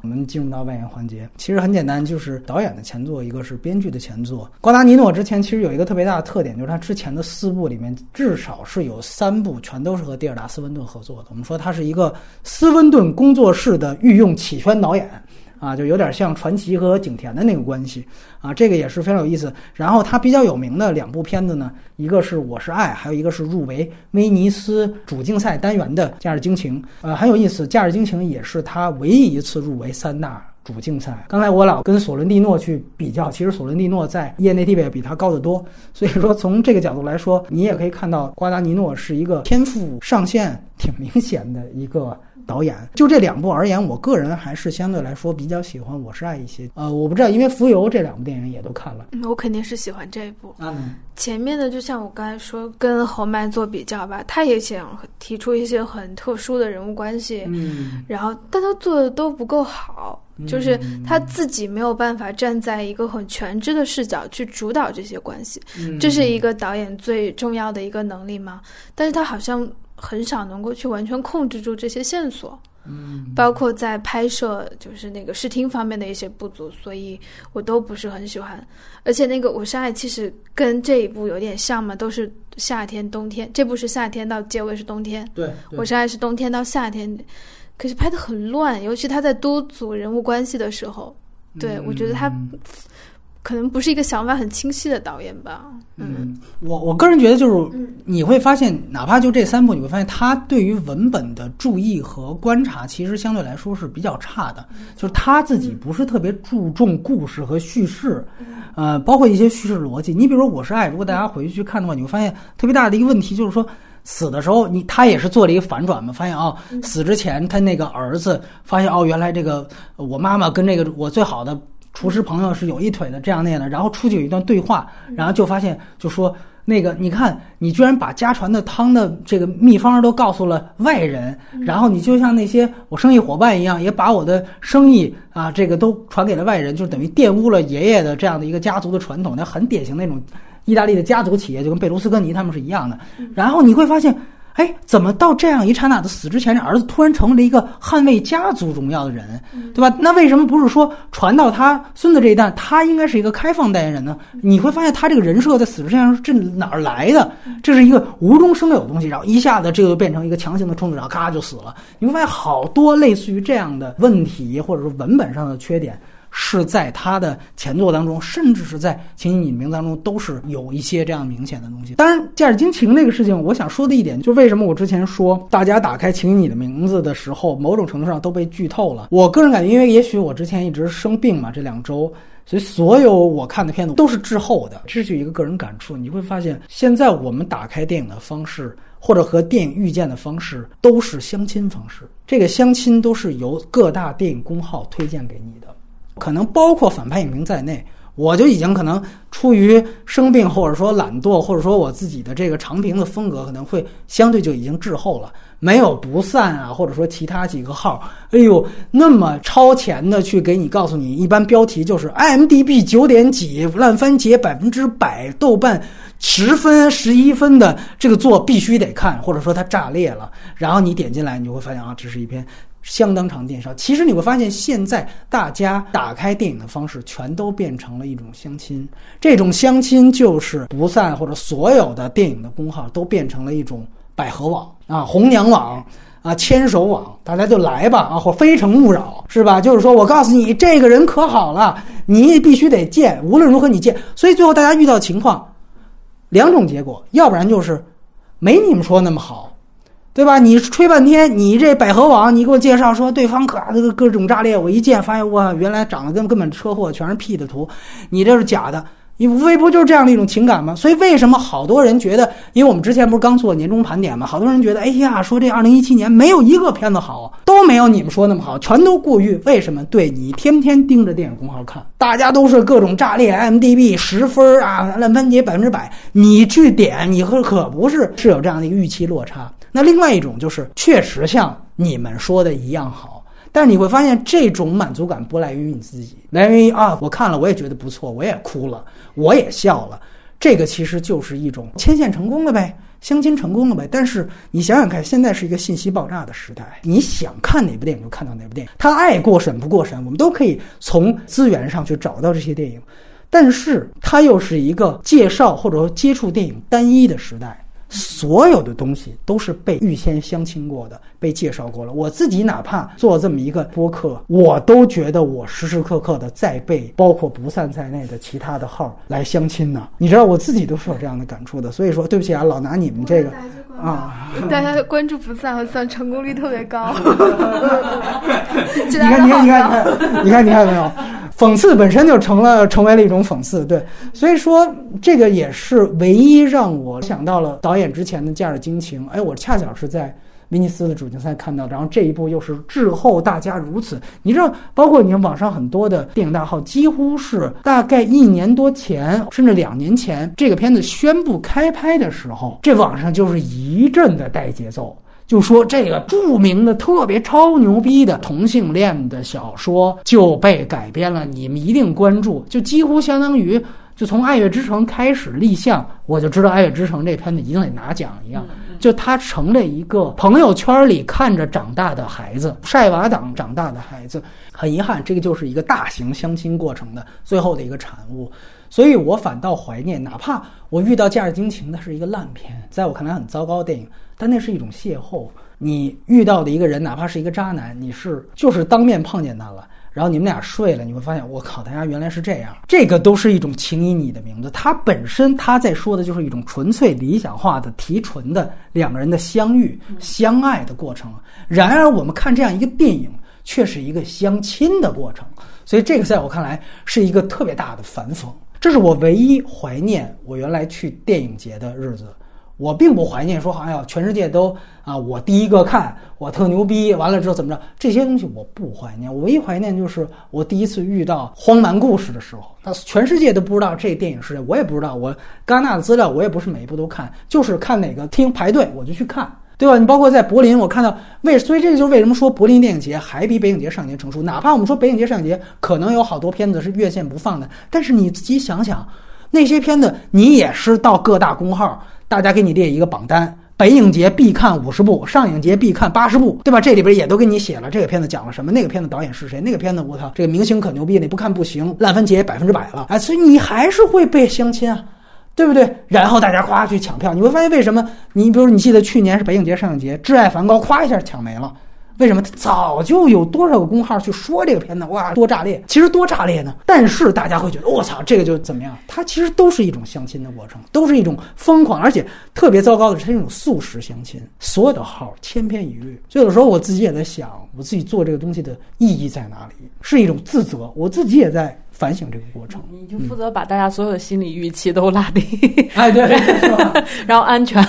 我们进入到外延环节。其实很简单，就是导演的前作，一个是编剧的前作。瓜达尼诺之前其实有一个特别大的特点，就是他之前的四部里面至少是有三部全都是和蒂尔达·斯温顿合作的。我们说他是一个斯温顿工作室的御用起宣导演。啊，就有点像传奇和景甜的那个关系啊，这个也是非常有意思。然后他比较有名的两部片子呢，一个是《我是爱》，还有一个是入围威尼斯主竞赛单元的《假日惊情》。呃，很有意思，《假日惊情》也是他唯一一次入围三大主竞赛。刚才我老跟索伦蒂诺去比较，其实索伦蒂诺在业内地位比他高得多。所以说，从这个角度来说，你也可以看到瓜达尼诺是一个天赋上限挺明显的一个。导演就这两部而言，我个人还是相对来说比较喜欢《我是爱》一些。呃，我不知道，因为《浮游》这两部电影也都看了，嗯我肯定是喜欢这一部。嗯，前面的就像我刚才说，跟侯麦做比较吧，他也想提出一些很特殊的人物关系，嗯，然后但他做的都不够好，就是他自己没有办法站在一个很全知的视角去主导这些关系，嗯这是一个导演最重要的一个能力嘛。但是他好像很少能够去完全控制住这些线索。嗯，包括在拍摄就是那个视听方面的一些不足，所以我都不是很喜欢。而且那个《我是爱》其实跟这一部有点像嘛，都是夏天、冬天。这部是夏天到结尾是冬天，对，《对我是爱》是冬天到夏天，可是拍的很乱，尤其他在多组人物关系的时候，对、我觉得他嗯可能不是一个想法很清晰的导演吧。嗯，我我个人觉得就是嗯你会发现，哪怕就这三部，你会发现他对于文本的注意和观察，其实相对来说是比较差的。就是他自己不是特别注重故事和叙事，呃，包括一些叙事逻辑。你比如说《我是爱》，如果大家回去去看的话，你会发现特别大的一个问题就是说。死的时候，你他也是做了一个反转嘛，发现哦，死之前他那个儿子发现哦，原来这个呃我妈妈跟这个我最好的厨师朋友是有一腿的，这样那样的，然后出去有一段对话，然后就发现就说那个你看你居然把家传的汤的这个秘方都告诉了外人，然后你就像那些我生意伙伴一样，也把我的生意啊这个都传给了外人，就等于玷污了爷爷的这样的一个家族的传统，那很典型那种意大利的家族企业，就跟贝卢斯科尼他们是一样的。然后你会发现。哎，怎么到这样一刹那的死之前，这儿子突然成为了一个捍卫家族荣耀的人，对吧？那为什么不是说传到他孙子这一代，他应该是一个开放代言人呢？你会发现他这个人设在死之前这哪儿来的？这是一个无中生有的东西，然后一下子这个就变成一个强行的冲突，然后咔就死了。你会发现好多类似于这样的问题，或者说文本上的缺点。是在他的前作当中，甚至是在《请你的名字》当中，都是有一些这样明显的东西。当然，驾驶惊情那个事情，我想说的一点，就为什么我之前说大家打开《请你的名字》的时候，某种程度上都被剧透了。我个人感觉，因为也许我之前一直生病嘛，这两周，所以所有我看的片子都是滞后的。这是一个个人感触，你会发现，现在我们打开电影的方式，或者和电影遇见的方式，都是相亲方式。这个相亲都是由各大电影公号推荐给你的。可能包括反派影评在内，我就已经可能出于生病，或者说懒惰，或者说我自己的这个长评的风格，可能会相对就已经滞后了，没有不散啊，或者说其他几个号，哎呦，那么超前的去给你告诉你，一般标题就是 IMDB 九点几，烂番茄百分之百，豆瓣十分十一分的这个作必须得看，或者说它炸裂了，然后你点进来，你就会发现啊，这是一篇。相当长电商，其实你会发现，现在大家打开电影的方式全都变成了一种相亲。这种相亲就是不散，或者所有的电影的公号都变成了一种百合网啊、红娘网啊、牵手网，大家就来吧啊，或非诚勿扰是吧？就是说我告诉你，这个人可好了，你必须得见，无论如何你见。所以最后大家遇到情况，两种结果，要不然就是没你们说那么好。对吧？你吹半天，你这百合网，你给我介绍说对方可这个各种炸裂，我一见发现哇，原来长得跟根本车祸，全是 P 的图，你这是假的。你无非不就是这样的一种情感吗？所以为什么好多人觉得？因为我们之前不是刚做年终盘点吗？好多人觉得，哎呀，说这二零一七年没有一个片子好，都没有你们说那么好，全都过誉。为什么？对你天天盯着电影公号看，大家都是各种炸裂，MDB 十分啊，烂番茄百分之百，你去点，你可可不是是有这样的一个预期落差。那另外一种就是确实像你们说的一样好。但是你会发现，这种满足感不来源于你自己，来源于啊，我看了我也觉得不错，我也哭了，我也笑了。这个其实就是一种牵线成功了呗，相亲成功了呗。但是你想想看，现在是一个信息爆炸的时代，你想看哪部电影就看到哪部电影，它爱过审不过审，我们都可以从资源上去找到这些电影。但是它又是一个介绍或者说接触电影单一的时代。所有的东西都是被预先相亲过的，被介绍过了。我自己哪怕做这么一个播客，我都觉得我时时刻刻的在被包括不散在内的其他的号来相亲呢。你知道，我自己都是有这样的感触的。所以说，对不起啊，老拿你们这个啊，大家关注不散和散成功率特别高。你看，你看，你看，你看，你看没有？讽刺本身就成了成为了一种讽刺，对，所以说这个也是唯一让我想到了导演之前的《驾驶惊情》。哎，我恰巧是在威尼斯的主竞赛看到，然后这一部又是滞后大家如此。你知道，包括你看网上很多的电影大号，几乎是大概一年多前，甚至两年前，这个片子宣布开拍的时候，这网上就是一阵的带节奏。就说这个著名的、特别超牛逼的同性恋的小说就被改编了，你们一定关注。就几乎相当于，就从《爱乐之城》开始立项，我就知道《爱乐之城》这片子一定得拿奖一样。就他成了一个朋友圈里看着长大的孩子，晒娃党长大的孩子。很遗憾，这个就是一个大型相亲过程的最后的一个产物。所以我反倒怀念，哪怕我遇到《假日惊情》，它是一个烂片，在我看来很糟糕的电影。但那是一种邂逅，你遇到的一个人，哪怕是一个渣男，你是就是当面碰见他了，然后你们俩睡了，你会发现，我靠，大家原来是这样，这个都是一种情以你的名字。他本身他在说的就是一种纯粹理想化的提纯的两个人的相遇、相爱的过程。然而我们看这样一个电影，却是一个相亲的过程，所以这个在我看来是一个特别大的反讽。这是我唯一怀念我原来去电影节的日子。我并不怀念说，哎呀，全世界都啊，我第一个看，我特牛逼，完了之后怎么着？这些东西我不怀念，我唯一怀念就是我第一次遇到荒蛮故事的时候。那全世界都不知道这电影是谁，我也不知道。我戛纳的资料我也不是每一部都看，就是看哪个厅排队我就去看，对吧？你包括在柏林，我看到为，所以这个就是为什么说柏林电影节还比北影节上年成熟。哪怕我们说北影节上节可能有好多片子是院线不放的，但是你自己想想，那些片子你也是到各大公号。大家给你列一个榜单，北影节必看五十部，上影节必看八十部，对吧？这里边也都给你写了这个片子讲了什么，那个片子导演是谁，那个片子我操，这个明星可牛逼，你不看不行，烂番茄百分之百了，哎，所以你还是会被相亲啊，对不对？然后大家夸去抢票，你会发现为什么？你比如你记得去年是北影节、上影节，《挚爱梵高》夸一下抢没了。为什么他早就有多少个公号去说这个片子？哇，多炸裂！其实多炸裂呢？但是大家会觉得，我操，这个就怎么样？它其实都是一种相亲的过程，都是一种疯狂，而且特别糟糕的是，它一种素食相亲。所有的号千篇一律。就有时候我自己也在想，我自己做这个东西的意义在哪里？是一种自责，我自己也在。反省这个过程，你就负责把大家所有的心理预期都拉低，哎，对，然后安全。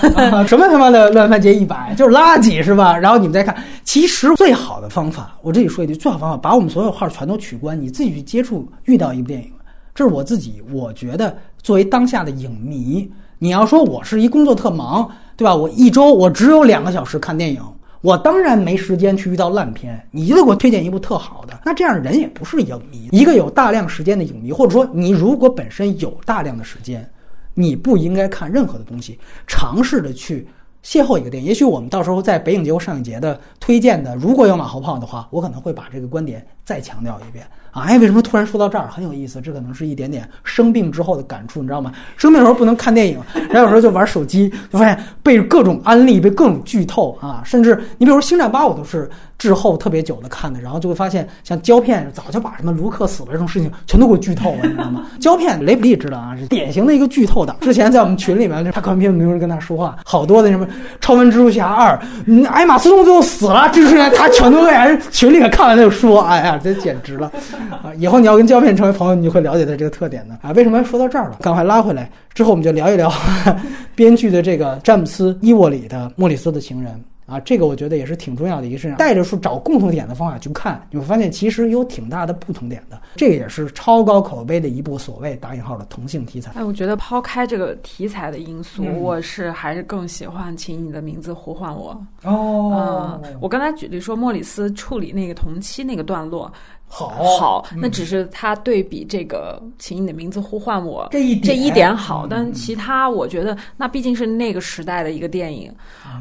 什么他妈的乱番茄一百就是垃圾是吧？然后你们再看，其实最好的方法，我这里说一句，最好方法，把我们所有号全都取关，你自己去接触，遇到一部电影，这是我自己，我觉得作为当下的影迷，你要说我是一工作特忙，对吧？我一周我只有两个小时看电影。我当然没时间去遇到烂片，你就给我推荐一部特好的，那这样人也不是影迷。一个有大量时间的影迷，或者说你如果本身有大量的时间，你不应该看任何的东西，尝试着去邂逅一个电影。也许我们到时候在北影节或上影节的推荐的，如果有马后炮的话，我可能会把这个观点再强调一遍啊。哎，为什么突然说到这儿很有意思？这可能是一点点生病之后的感触，你知道吗？生病的时候不能看电影，然后有时候就玩手机，就发现被各种安利，被各种剧透啊，甚至你比如说《星战八》，我都是。滞后特别久的看的，然后就会发现，像胶片早就把什么卢克死了这种事情全都给我剧透了，你知道吗？胶片雷普利知道啊，是典型的一个剧透党。之前在我们群里面，他可能并没有人跟他说话，好多的什么超凡蜘蛛侠二，艾玛斯通最后死了，这是他全都在群里面看完他就说，哎呀，这简直了啊！以后你要跟胶片成为朋友，你就会了解他这个特点的啊。为什么要说到这儿了？赶快拉回来，之后我们就聊一聊 编剧的这个詹姆斯伊沃里的《莫里斯的情人》。啊，这个我觉得也是挺重要的一个事情。带着去找共同点的方法去看，你会发现其实有挺大的不同点的。这个也是超高口碑的一部所谓打引号的同性题材。哎，我觉得抛开这个题材的因素，我是还是更喜欢《请你的名字呼唤我》。哦，我刚才举例说莫里斯处理那个同期那个段落。好，好，那只是他对比这个，请你的名字呼唤我这一这一点好，但其他我觉得那毕竟是那个时代的一个电影，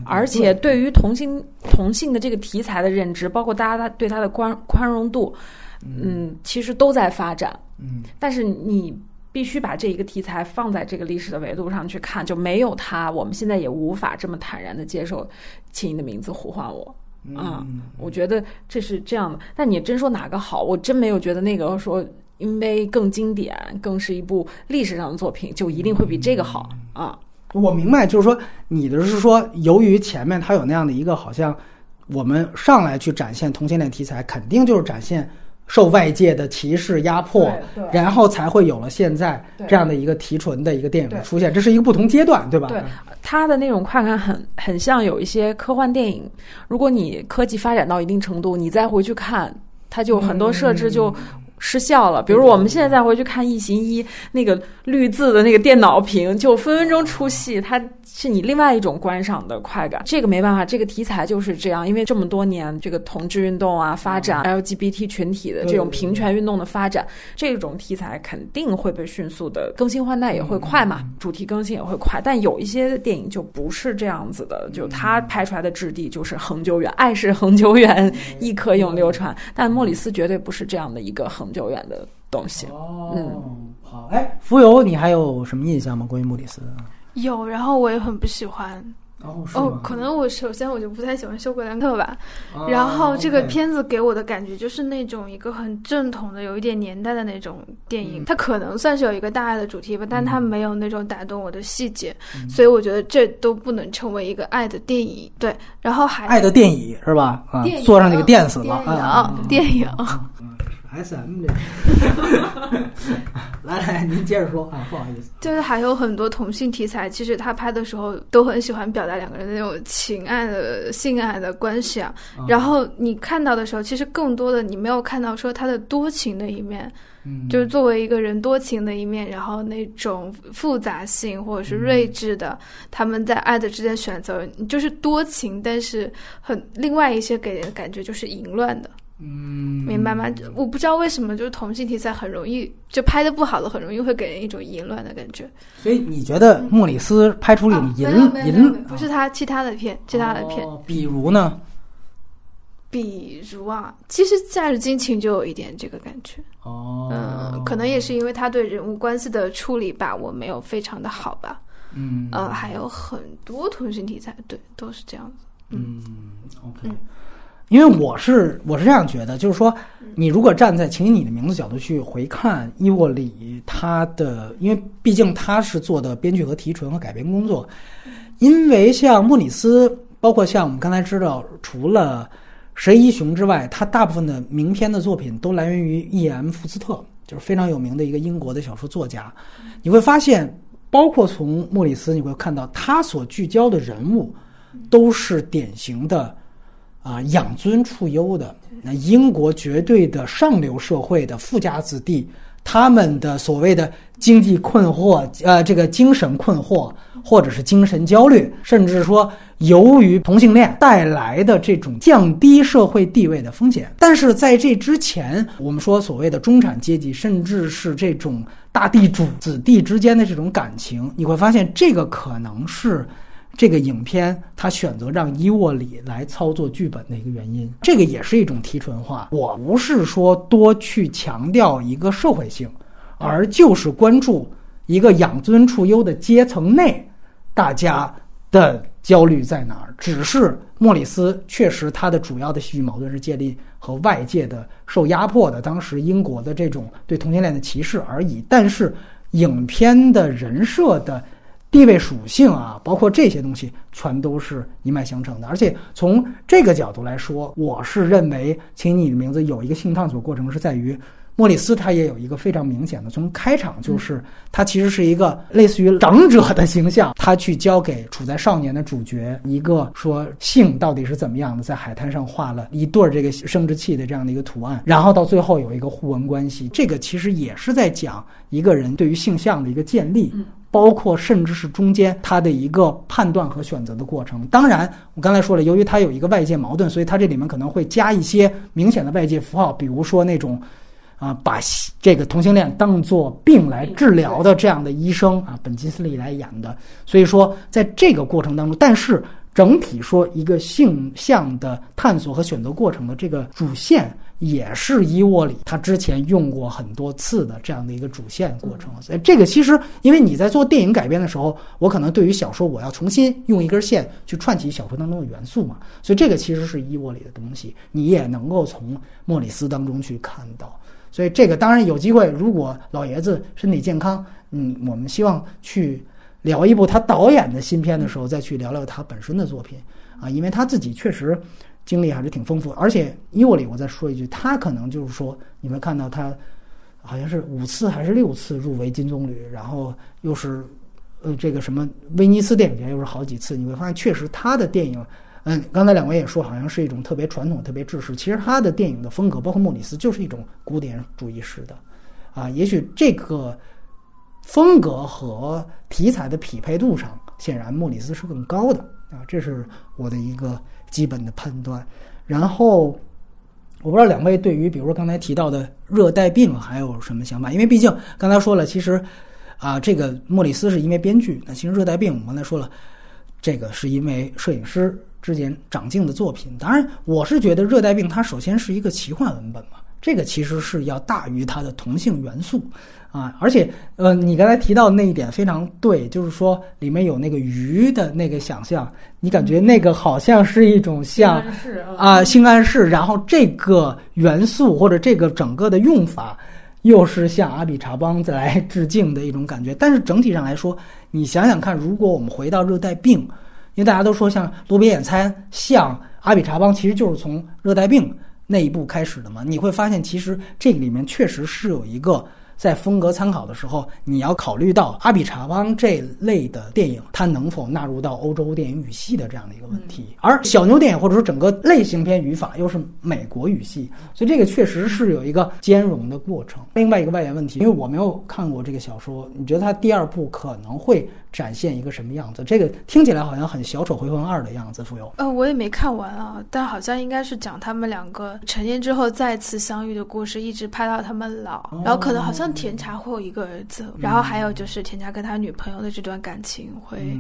而且对。于同性同性的这个题材的认知，包括大家对他的宽宽容度，嗯，其实都在发展，嗯，但是你必须把这一个题材放在这个历史的维度上去看，就没有他，我们现在也无法这么坦然的接受，请你的名字呼唤我。啊，我觉得这是这样的。但你真说哪个好，我真没有觉得那个说，因为更经典，更是一部历史上的作品，就一定会比这个好啊。我明白，就是说你的是说，由于前面它有那样的一个，好像我们上来去展现同性恋题材，肯定就是展现。受外界的歧视压迫，然后才会有了现在这样的一个提纯的一个电影的出现，这是一个不同阶段，对吧？对，它的那种快感很很像有一些科幻电影，如果你科技发展到一定程度，你再回去看，它就很多设置就。失效了，比如我们现在再回去看《异形一》，那个绿字的那个电脑屏就分分钟出戏，它是你另外一种观赏的快感。这个没办法，这个题材就是这样，因为这么多年这个同志运动啊发展，LGBT 群体的这种平权运动的发展，这种题材肯定会被迅速的更新换代也会快嘛，主题更新也会快。但有一些电影就不是这样子的，就它拍出来的质地就是恒久远，爱是恒久远，亦可永流传。但莫里斯绝对不是这样的一个恒。久远的东西哦，嗯，好，哎，浮游，你还有什么印象吗？关于莫里斯？有，然后我也很不喜欢。哦，哦，可能我首先我就不太喜欢休格兰特吧。然后这个片子给我的感觉就是那种一个很正统的、有一点年代的那种电影。它可能算是有一个大爱的主题吧，但它没有那种打动我的细节，所以我觉得这都不能成为一个爱的电影。对，然后还爱的电影是吧？啊，坐上那个电死了啊，电影。S M 的，来 来，您接着说啊，不好意思，就是还有很多同性题材，其实他拍的时候都很喜欢表达两个人的那种情爱的性爱的关系啊。然后你看到的时候，其实更多的你没有看到说他的多情的一面，嗯，就是作为一个人多情的一面，然后那种复杂性或者是睿智的，他们在爱的之间选择，就是多情，但是很另外一些给人的感觉就是淫乱的。嗯，明白吗？我不知道为什么，就是同性题材很容易就拍的不好的，很容易会给人一种淫乱的感觉。所以你觉得莫里斯拍出一种淫淫？不是他其他的片，其他的片，比如呢？比如啊，其实《夏日惊情》就有一点这个感觉。哦，嗯，可能也是因为他对人物关系的处理把握没有非常的好吧。嗯，呃，还有很多同性题材，对，都是这样子。嗯，OK。因为我是我是这样觉得，就是说，你如果站在《请以你的名字》角度去回看伊沃里他的，因为毕竟他是做的编剧和提纯和改编工作，因为像莫里斯，包括像我们刚才知道，除了《神医熊》之外，他大部分的名篇的作品都来源于 E.M. 福斯特，就是非常有名的一个英国的小说作家。你会发现，包括从莫里斯，你会看到他所聚焦的人物都是典型的。啊，养尊处优的那英国绝对的上流社会的富家子弟，他们的所谓的经济困惑，呃，这个精神困惑，或者是精神焦虑，甚至说由于同性恋带来的这种降低社会地位的风险。但是在这之前，我们说所谓的中产阶级，甚至是这种大地主子弟之间的这种感情，你会发现这个可能是。这个影片他选择让伊沃里来操作剧本的一个原因，这个也是一种提纯化。我不是说多去强调一个社会性，而就是关注一个养尊处优的阶层内大家的焦虑在哪儿。只是莫里斯确实他的主要的戏剧矛盾是建立和外界的受压迫的当时英国的这种对同性恋的歧视而已。但是影片的人设的。地位属性啊，包括这些东西，全都是一脉相承的。而且从这个角度来说，我是认为《请你的名字》有一个性探索过程，是在于莫里斯他也有一个非常明显的，从开场就是他其实是一个类似于长者的形象，他去教给处在少年的主角一个说性到底是怎么样的，在海滩上画了一对儿这个生殖器的这样的一个图案，然后到最后有一个互文关系，这个其实也是在讲一个人对于性向的一个建立。包括甚至是中间他的一个判断和选择的过程。当然，我刚才说了，由于他有一个外界矛盾，所以他这里面可能会加一些明显的外界符号，比如说那种，啊，把这个同性恋当做病来治疗的这样的医生啊，本金斯利来演的。所以说，在这个过程当中，但是整体说一个性向的探索和选择过程的这个主线。也是伊沃里他之前用过很多次的这样的一个主线过程，所以这个其实因为你在做电影改编的时候，我可能对于小说我要重新用一根线去串起小说当中的元素嘛，所以这个其实是伊沃里的东西，你也能够从莫里斯当中去看到。所以这个当然有机会，如果老爷子身体健康，嗯，我们希望去聊一部他导演的新片的时候，再去聊聊他本身的作品啊，因为他自己确实。经历还是挺丰富，而且伊沃里，我再说一句，他可能就是说，你会看到他好像是五次还是六次入围金棕榈，然后又是呃这个什么威尼斯电影节又是好几次，你会发现确实他的电影，嗯，刚才两位也说，好像是一种特别传统、特别制式，其实他的电影的风格，包括莫里斯，就是一种古典主义式的，啊，也许这个风格和题材的匹配度上，显然莫里斯是更高的啊，这是我的一个。基本的判断，然后我不知道两位对于比如说刚才提到的热带病还有什么想法？因为毕竟刚才说了，其实啊，这个莫里斯是因为编剧，那其实热带病我们刚才说了，这个是因为摄影师之间长镜的作品。当然，我是觉得热带病它首先是一个奇幻文本嘛，这个其实是要大于它的同性元素。啊，而且，呃，你刚才提到那一点非常对，就是说里面有那个鱼的那个想象，你感觉那个好像是一种像啊性暗示，然后这个元素或者这个整个的用法，又是向阿比查邦来 致敬的一种感觉。但是整体上来说，你想想看，如果我们回到热带病，因为大家都说像路边野餐像阿比查邦，其实就是从热带病那一步开始的嘛，你会发现其实这个里面确实是有一个。在风格参考的时候，你要考虑到阿比查邦这类的电影，它能否纳入到欧洲电影语系的这样的一个问题。而小牛电影或者说整个类型片语法又是美国语系，所以这个确实是有一个兼容的过程。另外一个外延问题，因为我没有看过这个小说，你觉得它第二部可能会？展现一个什么样子？这个听起来好像很小丑回魂二的样子，富有。呃，我也没看完啊，但好像应该是讲他们两个成年之后再次相遇的故事，一直拍到他们老。然后可能好像甜茶会有一个儿子，然后还有就是甜茶跟他女朋友的这段感情会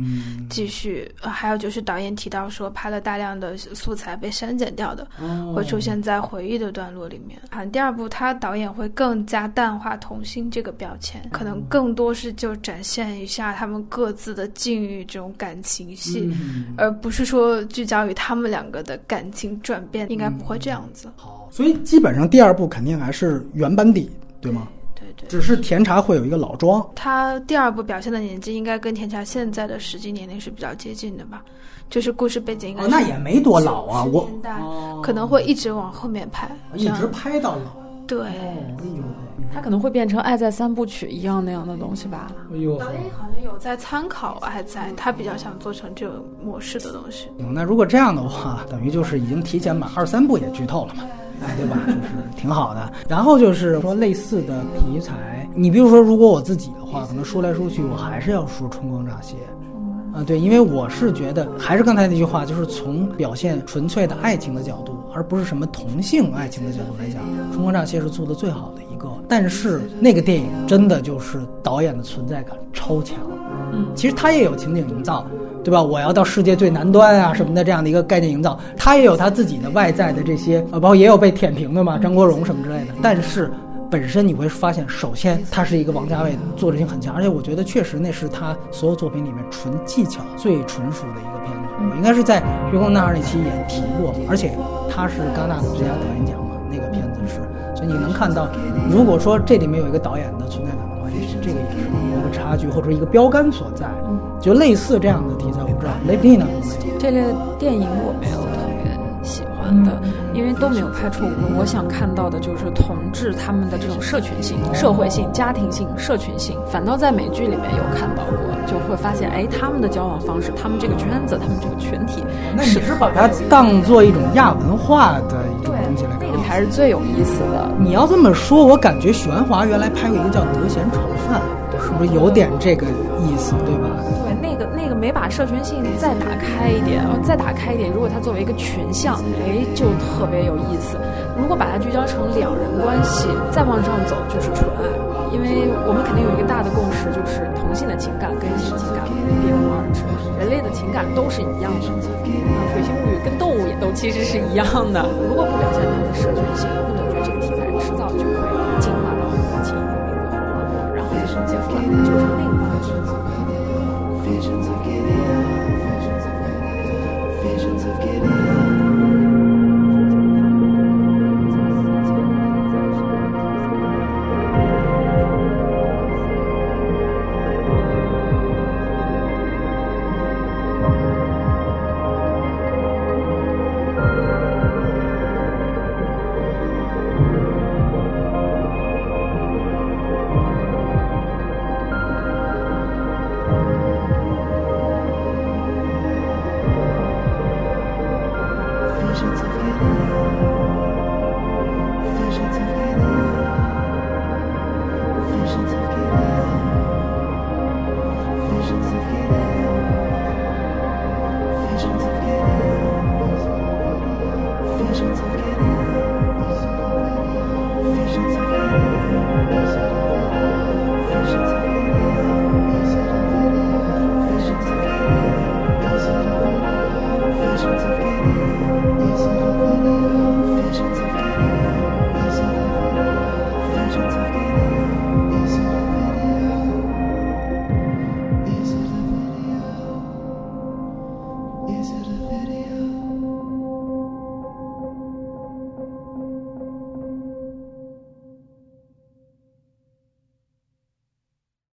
继续。还有就是导演提到说，拍了大量的素材被删减掉的，会出现在回忆的段落里面。好像第二部他导演会更加淡化童星这个标签，可能更多是就展现一下他们各。各自的境遇，这种感情戏，而不是说聚焦于他们两个的感情转变，应该不会这样子。好，所以基本上第二部肯定还是原班底，对吗？对对。只是甜茶会有一个老庄。他第二部表现的年纪应该跟甜茶现在的实际年龄是比较接近的吧？就是故事背景应该哦那也没多老啊，我可能会一直往后面拍，一直拍到老。对。他可能会变成《爱在三部曲》一样那样的东西吧。哎呦，导演好像有在参考《爱在》，他比较想做成这种模式的东西。那如果这样的话，等于就是已经提前把二三部也剧透了嘛，哎，对吧？就是挺好的。然后就是说类似的题材，你比如说，如果我自己的话，可能说来说去，我还是要说《春光乍泄》。啊，对，因为我是觉得，还是刚才那句话，就是从表现纯粹的爱情的角度，而不是什么同性爱情的角度来讲，《春光乍泄》是做的最好的一个。但是那个电影真的就是导演的存在感超强。嗯，其实他也有情景营造，对吧？我要到世界最南端啊什么的这样的一个概念营造，他也有他自己的外在的这些，呃，包括也有被舔屏的嘛，张国荣什么之类的。但是。本身你会发现，首先他是一个王家卫作者性很强，而且我觉得确实那是他所有作品里面纯技巧最纯熟的一个片子。我应该是在《月光男孩》那期也提过，而且他是戛纳的最佳导演奖嘛，那个片子是。所以你能看到，如果说这里面有一个导演的存在感的话，也许这个也是一个差距或者一个标杆所在。就类似这样的题材，我不知道雷迪呢？这类电影我没有特别喜欢的。因为都没有拍出我我想看到的，就是同志他们的这种社群性、社会性、家庭性、社群性，反倒在美剧里面有看到过，就会发现，哎，他们的交往方式，他们这个圈子，他们这个群体，那你是把它当做一种亚文化的一种东西来看，那个才是最有意思的。你要这么说，我感觉许鞍华原来拍过一个叫《德贤炒饭》，是不是有点这个意思，对吧？那个没把社群性再打开一点，然后再打开一点。如果它作为一个群像，哎，就特别有意思。如果把它聚焦成两人关系，再往上走就是纯爱。因为我们肯定有一个大的共识，就是同性的情感跟异性情感别无二致，人类的情感都是一样的。啊，水星物语跟动物也都其实是一样的。如果不表现它的社群性，我感觉这个题材迟早就会进化到很多情侣的红花火，然后就升级出来，就是 it is.